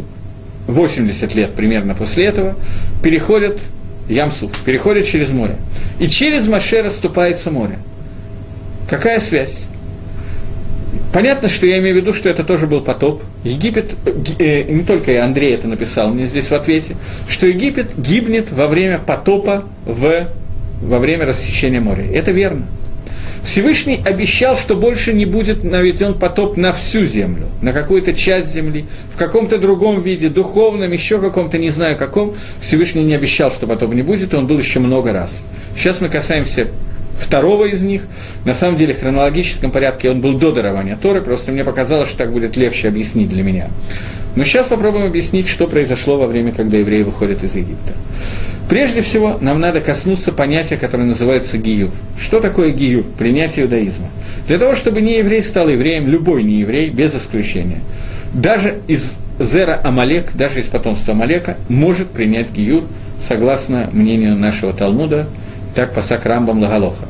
80 лет примерно после этого переходят Ямсу, переходят через море. И через Маше расступается море. Какая связь? Понятно, что я имею в виду, что это тоже был потоп. Египет, э, не только я, Андрей это написал мне здесь в ответе, что Египет гибнет во время потопа в во время рассечения моря. Это верно. Всевышний обещал, что больше не будет наведен потоп на всю землю, на какую-то часть земли, в каком-то другом виде, духовном, еще каком-то, не знаю каком. Всевышний не обещал, что потоп не будет, и он был еще много раз. Сейчас мы касаемся второго из них. На самом деле, в хронологическом порядке он был до дарования Торы, просто мне показалось, что так будет легче объяснить для меня. Но сейчас попробуем объяснить, что произошло во время, когда евреи выходят из Египта. Прежде всего, нам надо коснуться понятия, которое называется гиюр. Что такое гиюр? Принятие иудаизма. Для того, чтобы не еврей стал евреем, любой не еврей, без исключения. Даже из Зера Амалек, даже из потомства Амалека, может принять гиюр, согласно мнению нашего Талмуда, так по Сакрамбам Лагалоха.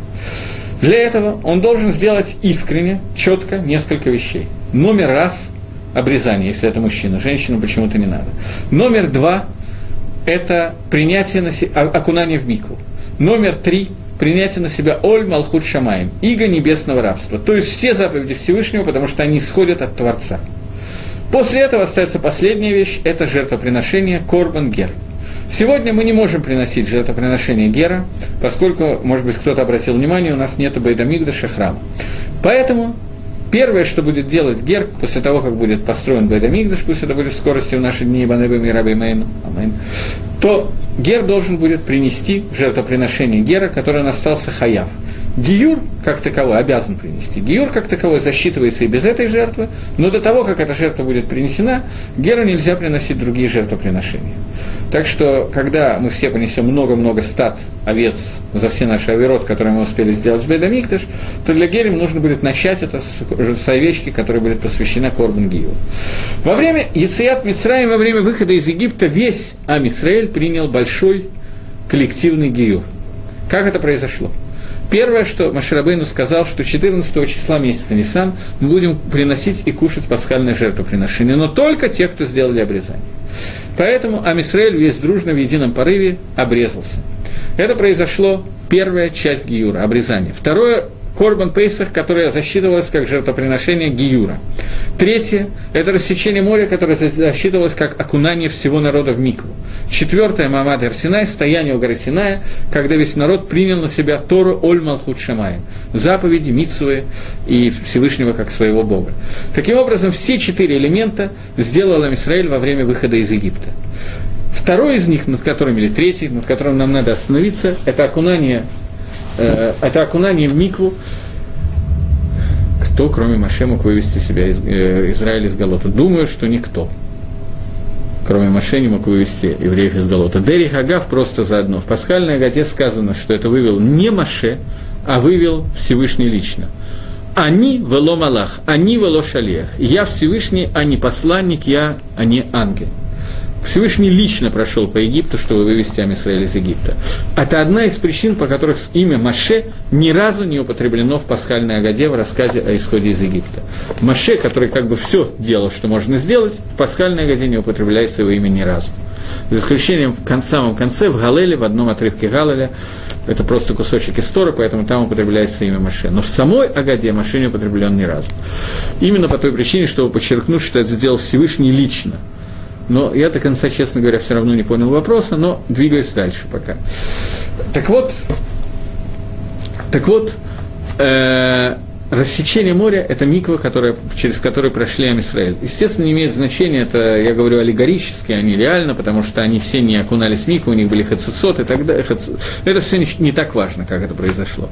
Для этого он должен сделать искренне, четко несколько вещей. Номер раз – обрезание, если это мужчина, женщину почему-то не надо. Номер два – это принятие на се... окунание в микву. Номер три – принятие на себя Оль Малхут Шамаем, иго небесного рабства. То есть все заповеди Всевышнего, потому что они исходят от Творца. После этого остается последняя вещь – это жертвоприношение Корбан Гер. Сегодня мы не можем приносить жертвоприношение Гера, поскольку, может быть, кто-то обратил внимание, у нас нет Байдамигдаша храма. Поэтому Первое, что будет делать Гер после того, как будет построен Байдамигдаш, пусть это будет в скорости в наши дни, Банебами Раби Мейну, то Гер должен будет принести жертвоприношение Гера, который он остался хаяв. Гиюр, как таковой, обязан принести. Гиюр, как таковой, засчитывается и без этой жертвы, но до того, как эта жертва будет принесена, Геру нельзя приносить другие жертвоприношения. Так что, когда мы все понесем много-много стад овец за все наши оверот, которые мы успели сделать в Бедамикташ, то для Герем нужно будет начать это с овечки, которая будет посвящена Корбан Гиюр. Во время Яцият Мицраем, во время выхода из Египта, весь Амисраэль принял большой коллективный Гиюр. Как это произошло? Первое, что Маширабейну сказал, что 14 числа месяца Нисан мы будем приносить и кушать пасхальное жертвоприношение, но только те, кто сделали обрезание. Поэтому Амисраэль весь дружно в едином порыве обрезался. Это произошло первая часть Гиюра, обрезание. Второе Корбан Пейсах, которое засчитывалось как жертвоприношение Гиюра. Третье – это рассечение моря, которое засчитывалось как окунание всего народа в Микву. Четвертое – Мамад Арсинай, стояние у горы Синая, когда весь народ принял на себя Тору Оль Малхут Шамаем, заповеди, Митсвы и Всевышнего как своего Бога. Таким образом, все четыре элемента сделал Израиль во время выхода из Египта. Второй из них, над которым, или третий, над которым нам надо остановиться, это окунание э, это окунание в микву, кто, кроме Маше, мог вывести себя из э, Израиля из Галота? Думаю, что никто. Кроме Маше не мог вывести евреев из Галота. Дери Хагав просто заодно. В пасхальной Агаде сказано, что это вывел не Маше, а вывел Всевышний лично. Они вело Малах, они вело Шалех. Я Всевышний, а не посланник, я, а не ангел. Всевышний лично прошел по Египту, чтобы вывести Амисраэль из Египта. Это одна из причин, по которых имя Маше ни разу не употреблено в пасхальной Агаде в рассказе о исходе из Египта. Маше, который как бы все делал, что можно сделать, в пасхальной Агаде не употребляется его имя ни разу. За исключением в самом конце, в Галеле, в одном отрывке Галеля, это просто кусочек истории, поэтому там употребляется имя Маше. Но в самой Агаде Маше не употреблен ни разу. Именно по той причине, чтобы подчеркнуть, что это сделал Всевышний лично – но я до конца, честно говоря, все равно не понял вопроса, но двигаюсь дальше пока. Так вот, так вот, э, рассечение моря – это миква, которая, через которую прошли Амисраэль. Естественно, не имеет значения, это, я говорю, аллегорически, а не реально, потому что они все не окунались в микву, у них были хацисот и так далее. Это все не, не так важно, как это произошло.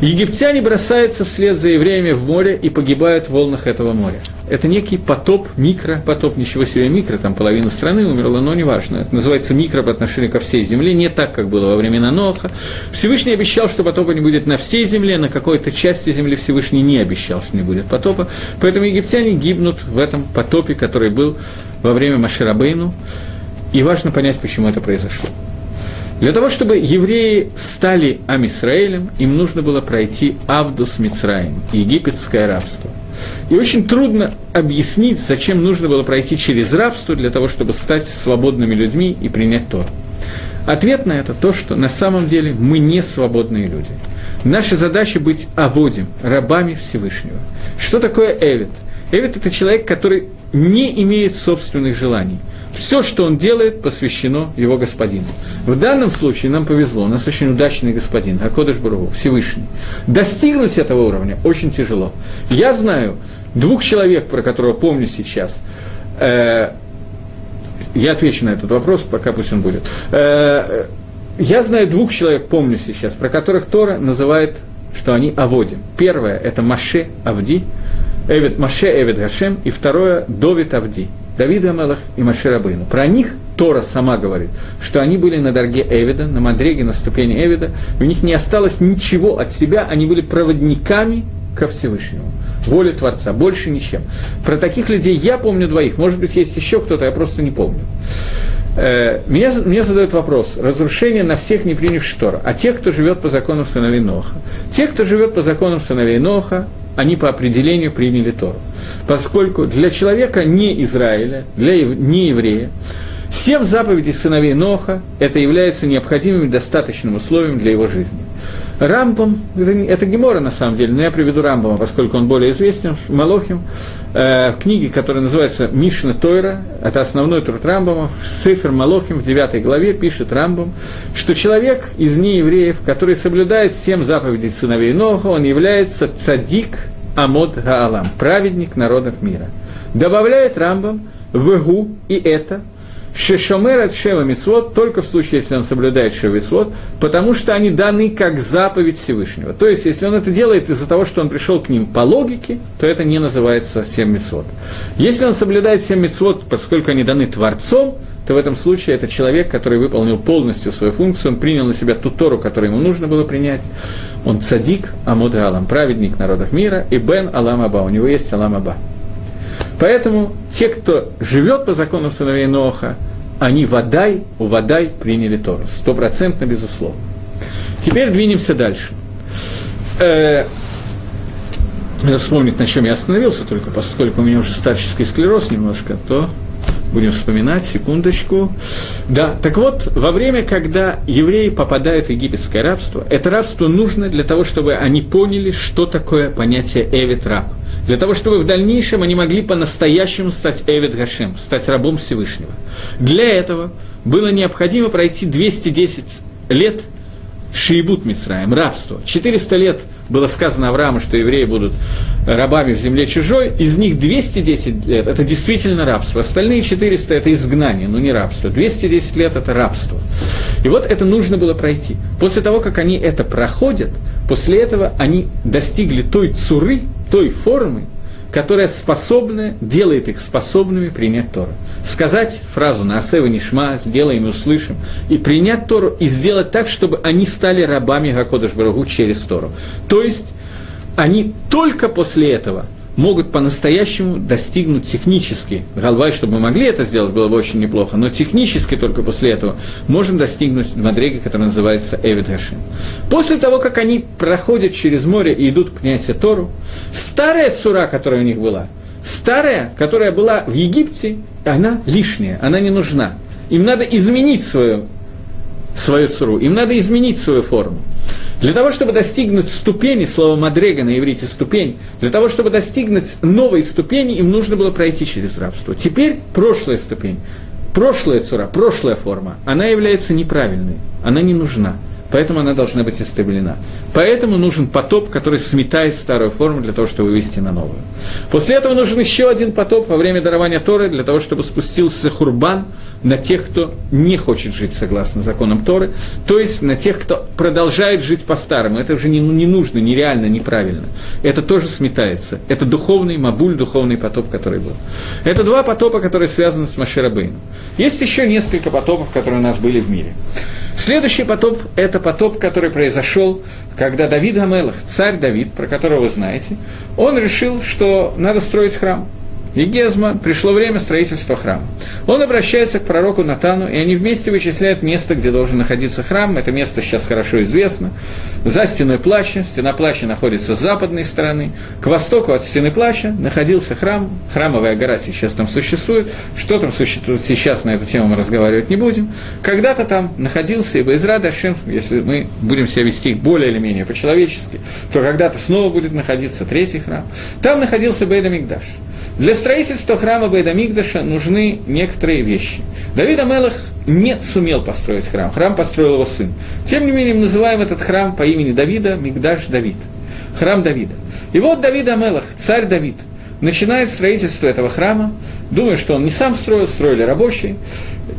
Египтяне бросаются вслед за евреями в море и погибают в волнах этого моря. Это некий потоп, микропотоп, ничего себе микро, там половина страны умерла, но неважно. Это называется микро по отношению ко всей земле, не так, как было во времена Ноха. Всевышний обещал, что потопа не будет на всей земле, на какой-то части земли Всевышний не обещал, что не будет потопа. Поэтому египтяне гибнут в этом потопе, который был во время Маширабейну. И важно понять, почему это произошло. Для того, чтобы евреи стали Амисраэлем, им нужно было пройти Авдус Мицраим, египетское рабство. И очень трудно объяснить, зачем нужно было пройти через рабство для того, чтобы стать свободными людьми и принять то. Ответ на это то, что на самом деле мы не свободные люди. Наша задача быть аводим, рабами Всевышнего. Что такое Эвид? Эвид – это человек, который не имеет собственных желаний – все, что он делает, посвящено его господину. В данном случае нам повезло, у нас очень удачный господин, Акодыш Бару, Всевышний. Достигнуть этого уровня очень тяжело. Я знаю двух человек, про которого помню сейчас, э, я отвечу на этот вопрос, пока пусть он будет. Э, я знаю двух человек, помню сейчас, про которых Тора называет, что они Аводим. Первое – это Маше Авди, Эвид, Маше Эвид Гашем, и второе – Довид Авди – Давида Амелах и Маширабейну. Про них Тора сама говорит, что они были на дорге Эвида, на Мадреге, на ступени Эвида, у них не осталось ничего от себя, они были проводниками ко Всевышнему, воле Творца, больше ничем. Про таких людей я помню двоих, может быть, есть еще кто-то, я просто не помню. Э, меня, мне задают вопрос, разрушение на всех не принявших Тора, а тех, кто живет по законам сыновей Ноха. Те, кто живет по законам сыновей Ноха, они по определению приняли Тору. Поскольку для человека не Израиля, для не еврея, Семь заповедей сыновей Ноха – это является необходимым и достаточным условием для его жизни. Рамбам, это, Гемора на самом деле, но я приведу Рамбама, поскольку он более известен, Малохим, э, в книге, которая называется Мишна Тойра, это основной труд Рамбама, Цифр Малохим в 9 главе пишет Рамбам, что человек из неевреев, который соблюдает семь заповедей сыновей Ноха, он является цадик Амод Гаалам, праведник народов мира. Добавляет Рамбам, Вегу и это – Шешомер от Шева Мицвод только в случае, если он соблюдает Шева Мицвод, потому что они даны как заповедь Всевышнего. То есть, если он это делает из-за того, что он пришел к ним по логике, то это не называется Семь Мицвод. Если он соблюдает Семь Мицвод, поскольку они даны Творцом, то в этом случае это человек, который выполнил полностью свою функцию, он принял на себя ту Тору, которую ему нужно было принять. Он цадик Амуд Алам, праведник народов мира, и Бен Алам Аба, у него есть Алам Аба. Поэтому те, кто живет по законам сыновей Ноха, они водай, у водай приняли Тору. Стопроцентно, безусловно. Теперь двинемся дальше. Э, надо вспомнить, на чем я остановился, только поскольку у меня уже старческий склероз немножко, то будем вспоминать, секундочку. Да, так вот, во время, когда евреи попадают в египетское рабство, это рабство нужно для того, чтобы они поняли, что такое понятие «эвит раб» для того, чтобы в дальнейшем они могли по-настоящему стать Эвид Гашем, стать рабом Всевышнего. Для этого было необходимо пройти 210 лет Шиебут Мицраем, рабство. 400 лет было сказано Аврааму, что евреи будут рабами в земле чужой, из них 210 лет – это действительно рабство, остальные 400 – это изгнание, но не рабство. 210 лет – это рабство. И вот это нужно было пройти. После того, как они это проходят, после этого они достигли той цуры, той формы, которая способна, делает их способными принять Тору. Сказать фразу на «Асева Нишма», «Сделаем и услышим», и принять Тору, и сделать так, чтобы они стали рабами Гакодыш Барагу через Тору. То есть, они только после этого – могут по-настоящему достигнуть технически. Галвай, чтобы мы могли это сделать, было бы очень неплохо, но технически только после этого можем достигнуть Мадреги, которая называется Эвид Хашим. После того, как они проходят через море и идут к князю Тору, старая цура, которая у них была, старая, которая была в Египте, она лишняя, она не нужна. Им надо изменить свою, свою цуру, им надо изменить свою форму. Для того, чтобы достигнуть ступени, слово «мадрега» на иврите «ступень», для того, чтобы достигнуть новой ступени, им нужно было пройти через рабство. Теперь прошлая ступень, прошлая цура, прошлая форма, она является неправильной, она не нужна – Поэтому она должна быть истреблена. Поэтому нужен потоп, который сметает старую форму для того, чтобы вывести на новую. После этого нужен еще один потоп во время дарования Торы, для того, чтобы спустился хурбан на тех, кто не хочет жить согласно законам Торы, то есть на тех, кто продолжает жить по-старому. Это уже не, не нужно, нереально, неправильно. Это тоже сметается. Это духовный мабуль, духовный потоп, который был. Это два потопа, которые связаны с Маширабейном. Есть еще несколько потопов, которые у нас были в мире. Следующий потоп – это потоп, который произошел, когда Давид Гамелах, царь Давид, про которого вы знаете, он решил, что надо строить храм – и Гезма, пришло время строительства храма. Он обращается к пророку Натану, и они вместе вычисляют место, где должен находиться храм. Это место сейчас хорошо известно. За стеной плаща, стена плаща находится с западной стороны. К востоку от стены плаща находился храм. Храмовая гора сейчас там существует. Что там существует сейчас, на эту тему мы разговаривать не будем. Когда-то там находился, ибо из Радашем, если мы будем себя вести более или менее по-человечески, то когда-то снова будет находиться третий храм. Там находился Бейда Мигдаш. Для строительства храма Байдамигдаша нужны некоторые вещи. Давид Амелах не сумел построить храм, храм построил его сын. Тем не менее, мы называем этот храм по имени Давида Мигдаш Давид, храм Давида. И вот Давид Амелах, царь Давид – начинает строительство этого храма. Думаю, что он не сам строил, строили рабочие.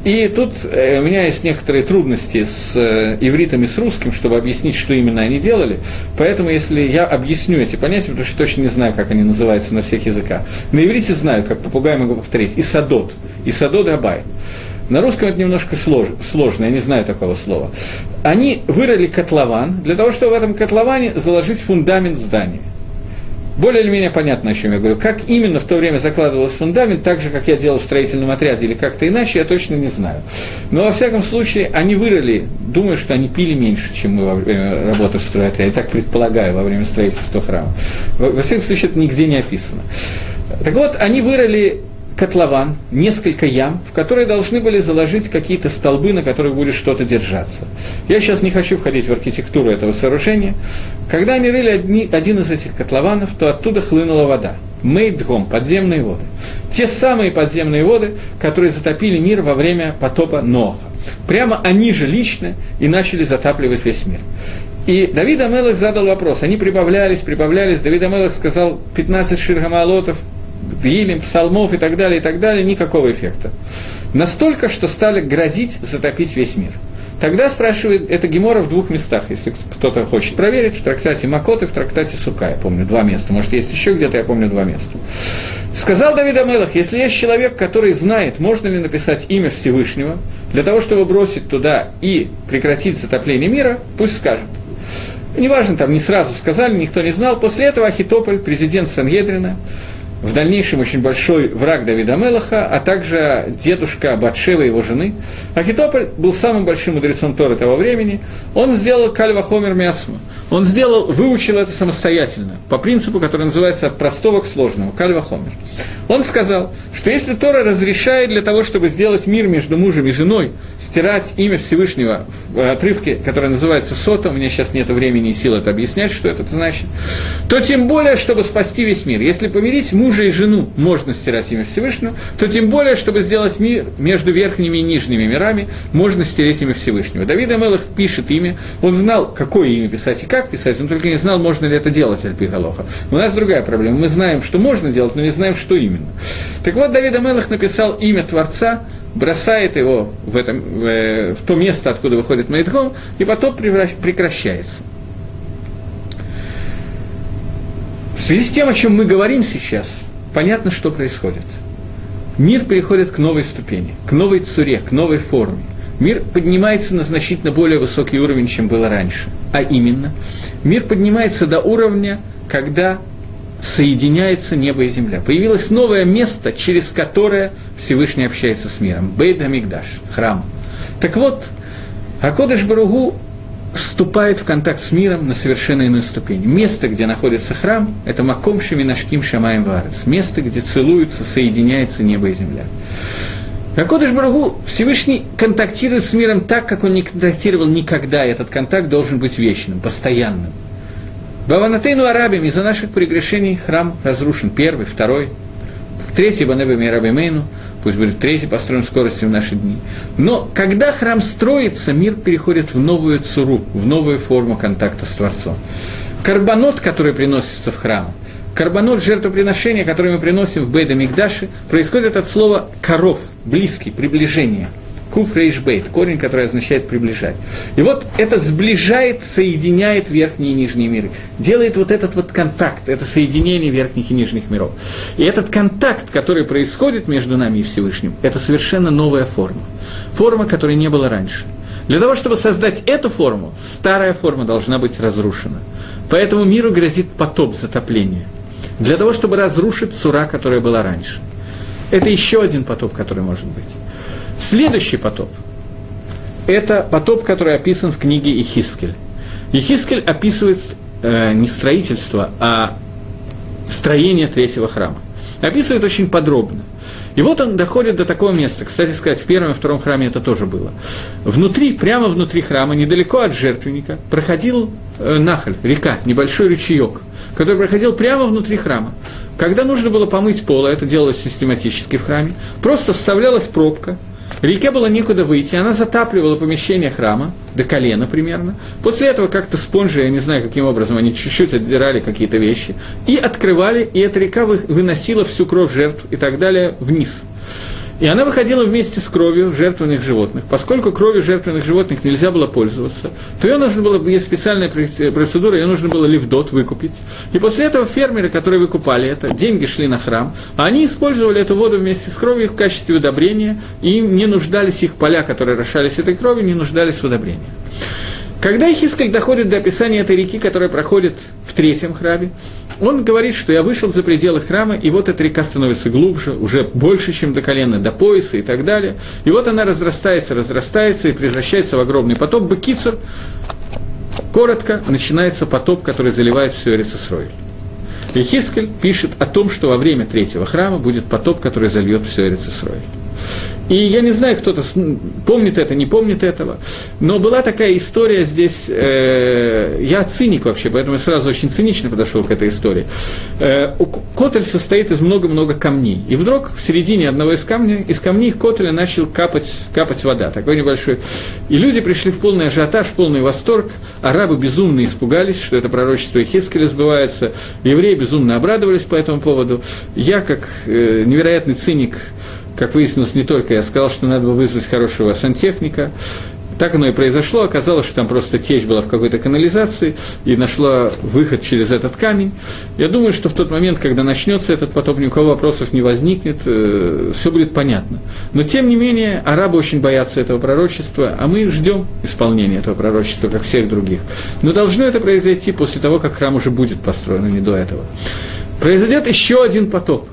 И тут э, у меня есть некоторые трудности с э, ивритом и с русским, чтобы объяснить, что именно они делали. Поэтому, если я объясню эти понятия, потому что точно не знаю, как они называются на всех языках. На иврите знаю, как попугай могу повторить. Исадот. Исадот Абайт. На русском это немножко слож, сложно, я не знаю такого слова. Они вырыли котлован для того, чтобы в этом котловане заложить фундамент здания. Более или менее понятно, о чем я говорю. Как именно в то время закладывался фундамент, так же, как я делал в строительном отряде или как-то иначе, я точно не знаю. Но, во всяком случае, они вырыли, думаю, что они пили меньше, чем мы во время работы в стройотряде, так предполагаю, во время строительства храма. Во, во всяком случае, это нигде не описано. Так вот, они вырыли котлован, несколько ям, в которые должны были заложить какие-то столбы, на которых будет что-то держаться. Я сейчас не хочу входить в архитектуру этого сооружения. Когда они рыли одни, один из этих котлованов, то оттуда хлынула вода. Мейдгом, подземные воды. Те самые подземные воды, которые затопили мир во время потопа Ноха. Прямо они же лично и начали затапливать весь мир. И Давид Амелах задал вопрос. Они прибавлялись, прибавлялись. Давид Амелах сказал 15 ширгамалотов, Гилем, псалмов и так далее, и так далее, никакого эффекта. Настолько, что стали грозить затопить весь мир. Тогда спрашивает, это Гемора в двух местах, если кто-то хочет проверить, в трактате Макот и в трактате Сука, я помню, два места, может, есть еще где-то, я помню, два места. Сказал Давид Амелах, если есть человек, который знает, можно ли написать имя Всевышнего, для того, чтобы бросить туда и прекратить затопление мира, пусть скажет. Неважно, там не сразу сказали, никто не знал. После этого Ахитополь, президент Сангедрина, в дальнейшем очень большой враг Давида Мелаха, а также дедушка Батшева, его жены. Ахитополь был самым большим мудрецом Торы того времени. Он сделал Кальва Хомер Мясма. Он сделал, выучил это самостоятельно, по принципу, который называется от простого к сложному, Кальва Хомер. Он сказал, что если Тора разрешает для того, чтобы сделать мир между мужем и женой, стирать имя Всевышнего в отрывке, который называется Сота, у меня сейчас нет времени и сил это объяснять, что это значит, то тем более, чтобы спасти весь мир. Если помирить мужа и жену можно стирать имя Всевышнего, то тем более, чтобы сделать мир между верхними и нижними мирами, можно стереть имя Всевышнего. Давид Амелах пишет имя, он знал, какое имя писать и как писать, он только не знал, можно ли это делать, Альпигалоха. У нас другая проблема, мы знаем, что можно делать, но не знаем, что именно. Так вот, Давид Амелах написал имя Творца, бросает его в, это, в, э, в то место, откуда выходит Майдгом, и потом прекращается. В связи с тем, о чем мы говорим сейчас, понятно, что происходит. Мир переходит к новой ступени, к новой цуре, к новой форме. Мир поднимается на значительно более высокий уровень, чем было раньше. А именно, мир поднимается до уровня, когда соединяется небо и земля. Появилось новое место, через которое Всевышний общается с миром. Бейт Амигдаш, храм. Так вот, Акодыш Баругу вступает в контакт с миром на совершенно иную ступень. Место, где находится храм, это Маком Шаминашким Шамаем Варец. Место, где целуются, соединяется небо и земля. Акодыш Барагу Всевышний контактирует с миром так, как он не контактировал никогда. И этот контакт должен быть вечным, постоянным. Баванатейну арабим из-за наших прегрешений храм разрушен. Первый, второй, третий Банеба Раби Мейну, пусть будет третий построен скоростью в наши дни. Но когда храм строится, мир переходит в новую цуру, в новую форму контакта с Творцом. Карбонот, который приносится в храм, карбонот жертвоприношения, которое мы приносим в Бейда Мигдаши, происходит от слова коров, близкий, приближение – Куф рейшбейт, корень, который означает приближать. И вот это сближает, соединяет верхние и нижние миры. Делает вот этот вот контакт, это соединение верхних и нижних миров. И этот контакт, который происходит между нами и Всевышним, это совершенно новая форма. Форма, которой не было раньше. Для того, чтобы создать эту форму, старая форма должна быть разрушена. Поэтому миру грозит потоп затопления. Для того, чтобы разрушить сура, которая была раньше. Это еще один потоп, который может быть. Следующий потоп – это потоп, который описан в книге Ихискель. Ихискель описывает э, не строительство, а строение третьего храма. Описывает очень подробно. И вот он доходит до такого места. Кстати сказать, в первом и втором храме это тоже было. Внутри, прямо внутри храма, недалеко от жертвенника, проходил э, нахаль, река, небольшой ручеек, который проходил прямо внутри храма. Когда нужно было помыть пол, а это делалось систематически в храме, просто вставлялась пробка, Реке было некуда выйти, она затапливала помещение храма, до колена примерно. После этого как-то спонжи, я не знаю, каким образом, они чуть-чуть отдирали какие-то вещи, и открывали, и эта река выносила всю кровь жертв и так далее вниз – и она выходила вместе с кровью жертвенных животных. Поскольку кровью жертвенных животных нельзя было пользоваться, то ее нужно было, есть специальная процедура, ее нужно было ливдот выкупить. И после этого фермеры, которые выкупали это, деньги шли на храм, а они использовали эту воду вместе с кровью в качестве удобрения, и им не нуждались их поля, которые расшались этой кровью, не нуждались в удобрении. Когда Ихискаль доходит до описания этой реки, которая проходит в третьем храме, он говорит, что я вышел за пределы храма, и вот эта река становится глубже, уже больше, чем до колена, до пояса и так далее. И вот она разрастается, разрастается и превращается в огромный потоп. Бакицур, коротко, начинается потоп, который заливает всю Эрицесрой. Ехискель пишет о том, что во время третьего храма будет потоп, который зальет все Эрицисрой. И я не знаю, кто-то помнит это, не помнит этого, но была такая история здесь, э, я циник вообще, поэтому я сразу очень цинично подошел к этой истории. Э, котель состоит из много-много камней, и вдруг в середине одного из камней, из камней котеля начал капать, капать вода, такой небольшой. И люди пришли в полный ажиотаж, в полный восторг, арабы безумно испугались, что это пророчество Хискеля сбывается, евреи безумно обрадовались по этому поводу. Я, как э, невероятный циник, как выяснилось, не только я сказал, что надо было вызвать хорошего сантехника. Так оно и произошло. Оказалось, что там просто течь была в какой-то канализации и нашла выход через этот камень. Я думаю, что в тот момент, когда начнется этот потоп, ни у кого вопросов не возникнет, э, все будет понятно. Но тем не менее, арабы очень боятся этого пророчества, а мы ждем исполнения этого пророчества, как всех других. Но должно это произойти после того, как храм уже будет построен, а не до этого. Произойдет еще один потоп.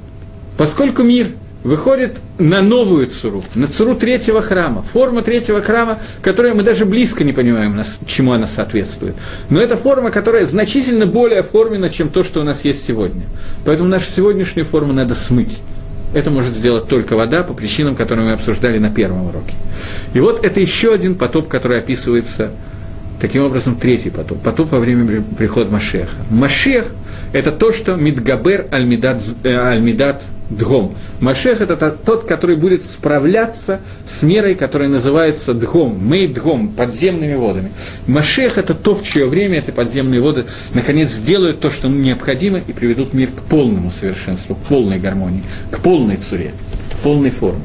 Поскольку мир выходит на новую цуру, на цуру третьего храма, форма третьего храма, которую мы даже близко не понимаем, чему она соответствует. Но это форма, которая значительно более оформлена, чем то, что у нас есть сегодня. Поэтому нашу сегодняшнюю форму надо смыть. Это может сделать только вода по причинам, которые мы обсуждали на первом уроке. И вот это еще один потоп, который описывается таким образом третий потоп. Потоп во время прихода Машеха. Машех – это то, что Мидгабер Альмидат, э, Дгом. Машех – это тот, который будет справляться с мерой, которая называется Дгом, Мей Дгом, подземными водами. Машех – это то, в чье время эти подземные воды наконец сделают то, что необходимо, и приведут мир к полному совершенству, к полной гармонии, к полной цуре, к полной форме.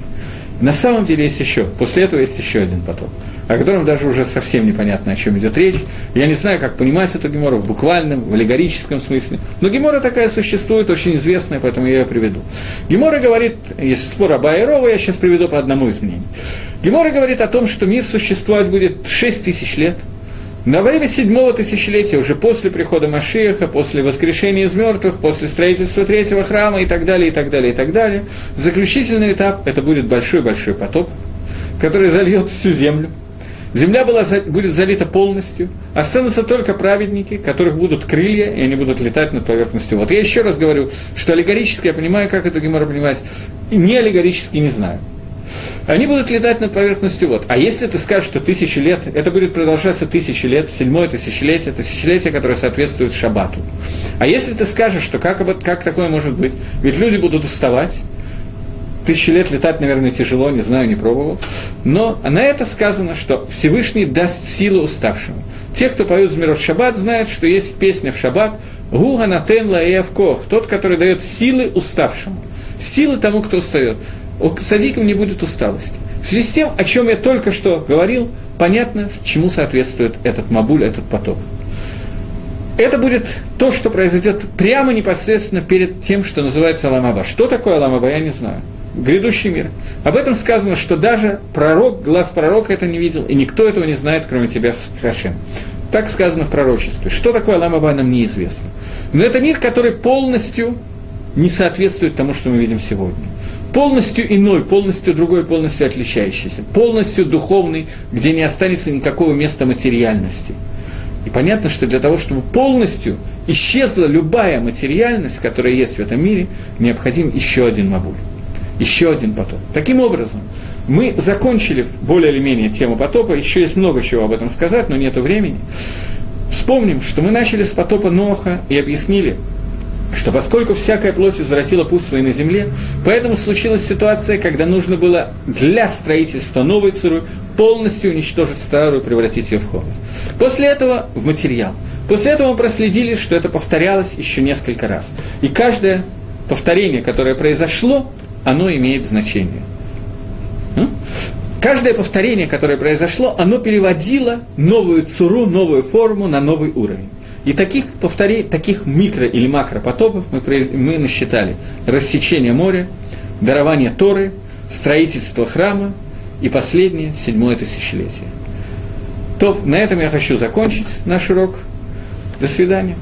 На самом деле есть еще, после этого есть еще один потоп – о котором даже уже совсем непонятно, о чем идет речь. Я не знаю, как понимать эту гемору в буквальном, в аллегорическом смысле. Но гемора такая существует, очень известная, поэтому я ее приведу. Гемора говорит, если спор об Айрова, я сейчас приведу по одному из мнений. Гемора говорит о том, что мир существовать будет 6 тысяч лет, на время седьмого тысячелетия, уже после прихода Машиаха, после воскрешения из мертвых, после строительства третьего храма и так далее, и так далее, и так далее, заключительный этап – это будет большой-большой потоп, который зальет всю землю – Земля была, будет залита полностью, останутся только праведники, которых будут крылья, и они будут летать над поверхностью. Вот я еще раз говорю, что аллегорически я понимаю, как это Гемора понимать, и не аллегорически не знаю. Они будут летать над поверхностью вот. А если ты скажешь, что тысячи лет, это будет продолжаться тысячи лет, седьмое тысячелетие, тысячелетие, которое соответствует шабату. А если ты скажешь, что как, как такое может быть, ведь люди будут уставать, тысячи лет летать, наверное, тяжело, не знаю, не пробовал. Но на это сказано, что Всевышний даст силу уставшему. Те, кто поют Змирот Шаббат, знают, что есть песня в Шаббат «Гуга натен лаэвкох» – тот, который дает силы уставшему. Силы тому, кто устает. У садиком не будет усталости. В связи с тем, о чем я только что говорил, понятно, чему соответствует этот мабуль, этот поток. Это будет то, что произойдет прямо непосредственно перед тем, что называется Аламаба. Что такое Аламаба, я не знаю грядущий мир. Об этом сказано, что даже пророк, глаз пророка это не видел, и никто этого не знает, кроме тебя, Хашем. Так сказано в пророчестве. Что такое Алам Аба, нам неизвестно. Но это мир, который полностью не соответствует тому, что мы видим сегодня. Полностью иной, полностью другой, полностью отличающийся. Полностью духовный, где не останется никакого места материальности. И понятно, что для того, чтобы полностью исчезла любая материальность, которая есть в этом мире, необходим еще один мабуль еще один потоп. Таким образом, мы закончили более или менее тему потопа, еще есть много чего об этом сказать, но нет времени. Вспомним, что мы начали с потопа Ноха и объяснили, что поскольку всякая плоть извратила путь свой на земле, поэтому случилась ситуация, когда нужно было для строительства новой цуры полностью уничтожить старую, превратить ее в холод. После этого в материал. После этого мы проследили, что это повторялось еще несколько раз. И каждое повторение, которое произошло, оно имеет значение. Каждое повторение, которое произошло, оно переводило новую цуру, новую форму на новый уровень. И таких повторений, таких микро- или макропотопов мы, мы насчитали. Рассечение моря, дарование Торы, строительство храма и последнее, седьмое тысячелетие. То, на этом я хочу закончить наш урок. До свидания.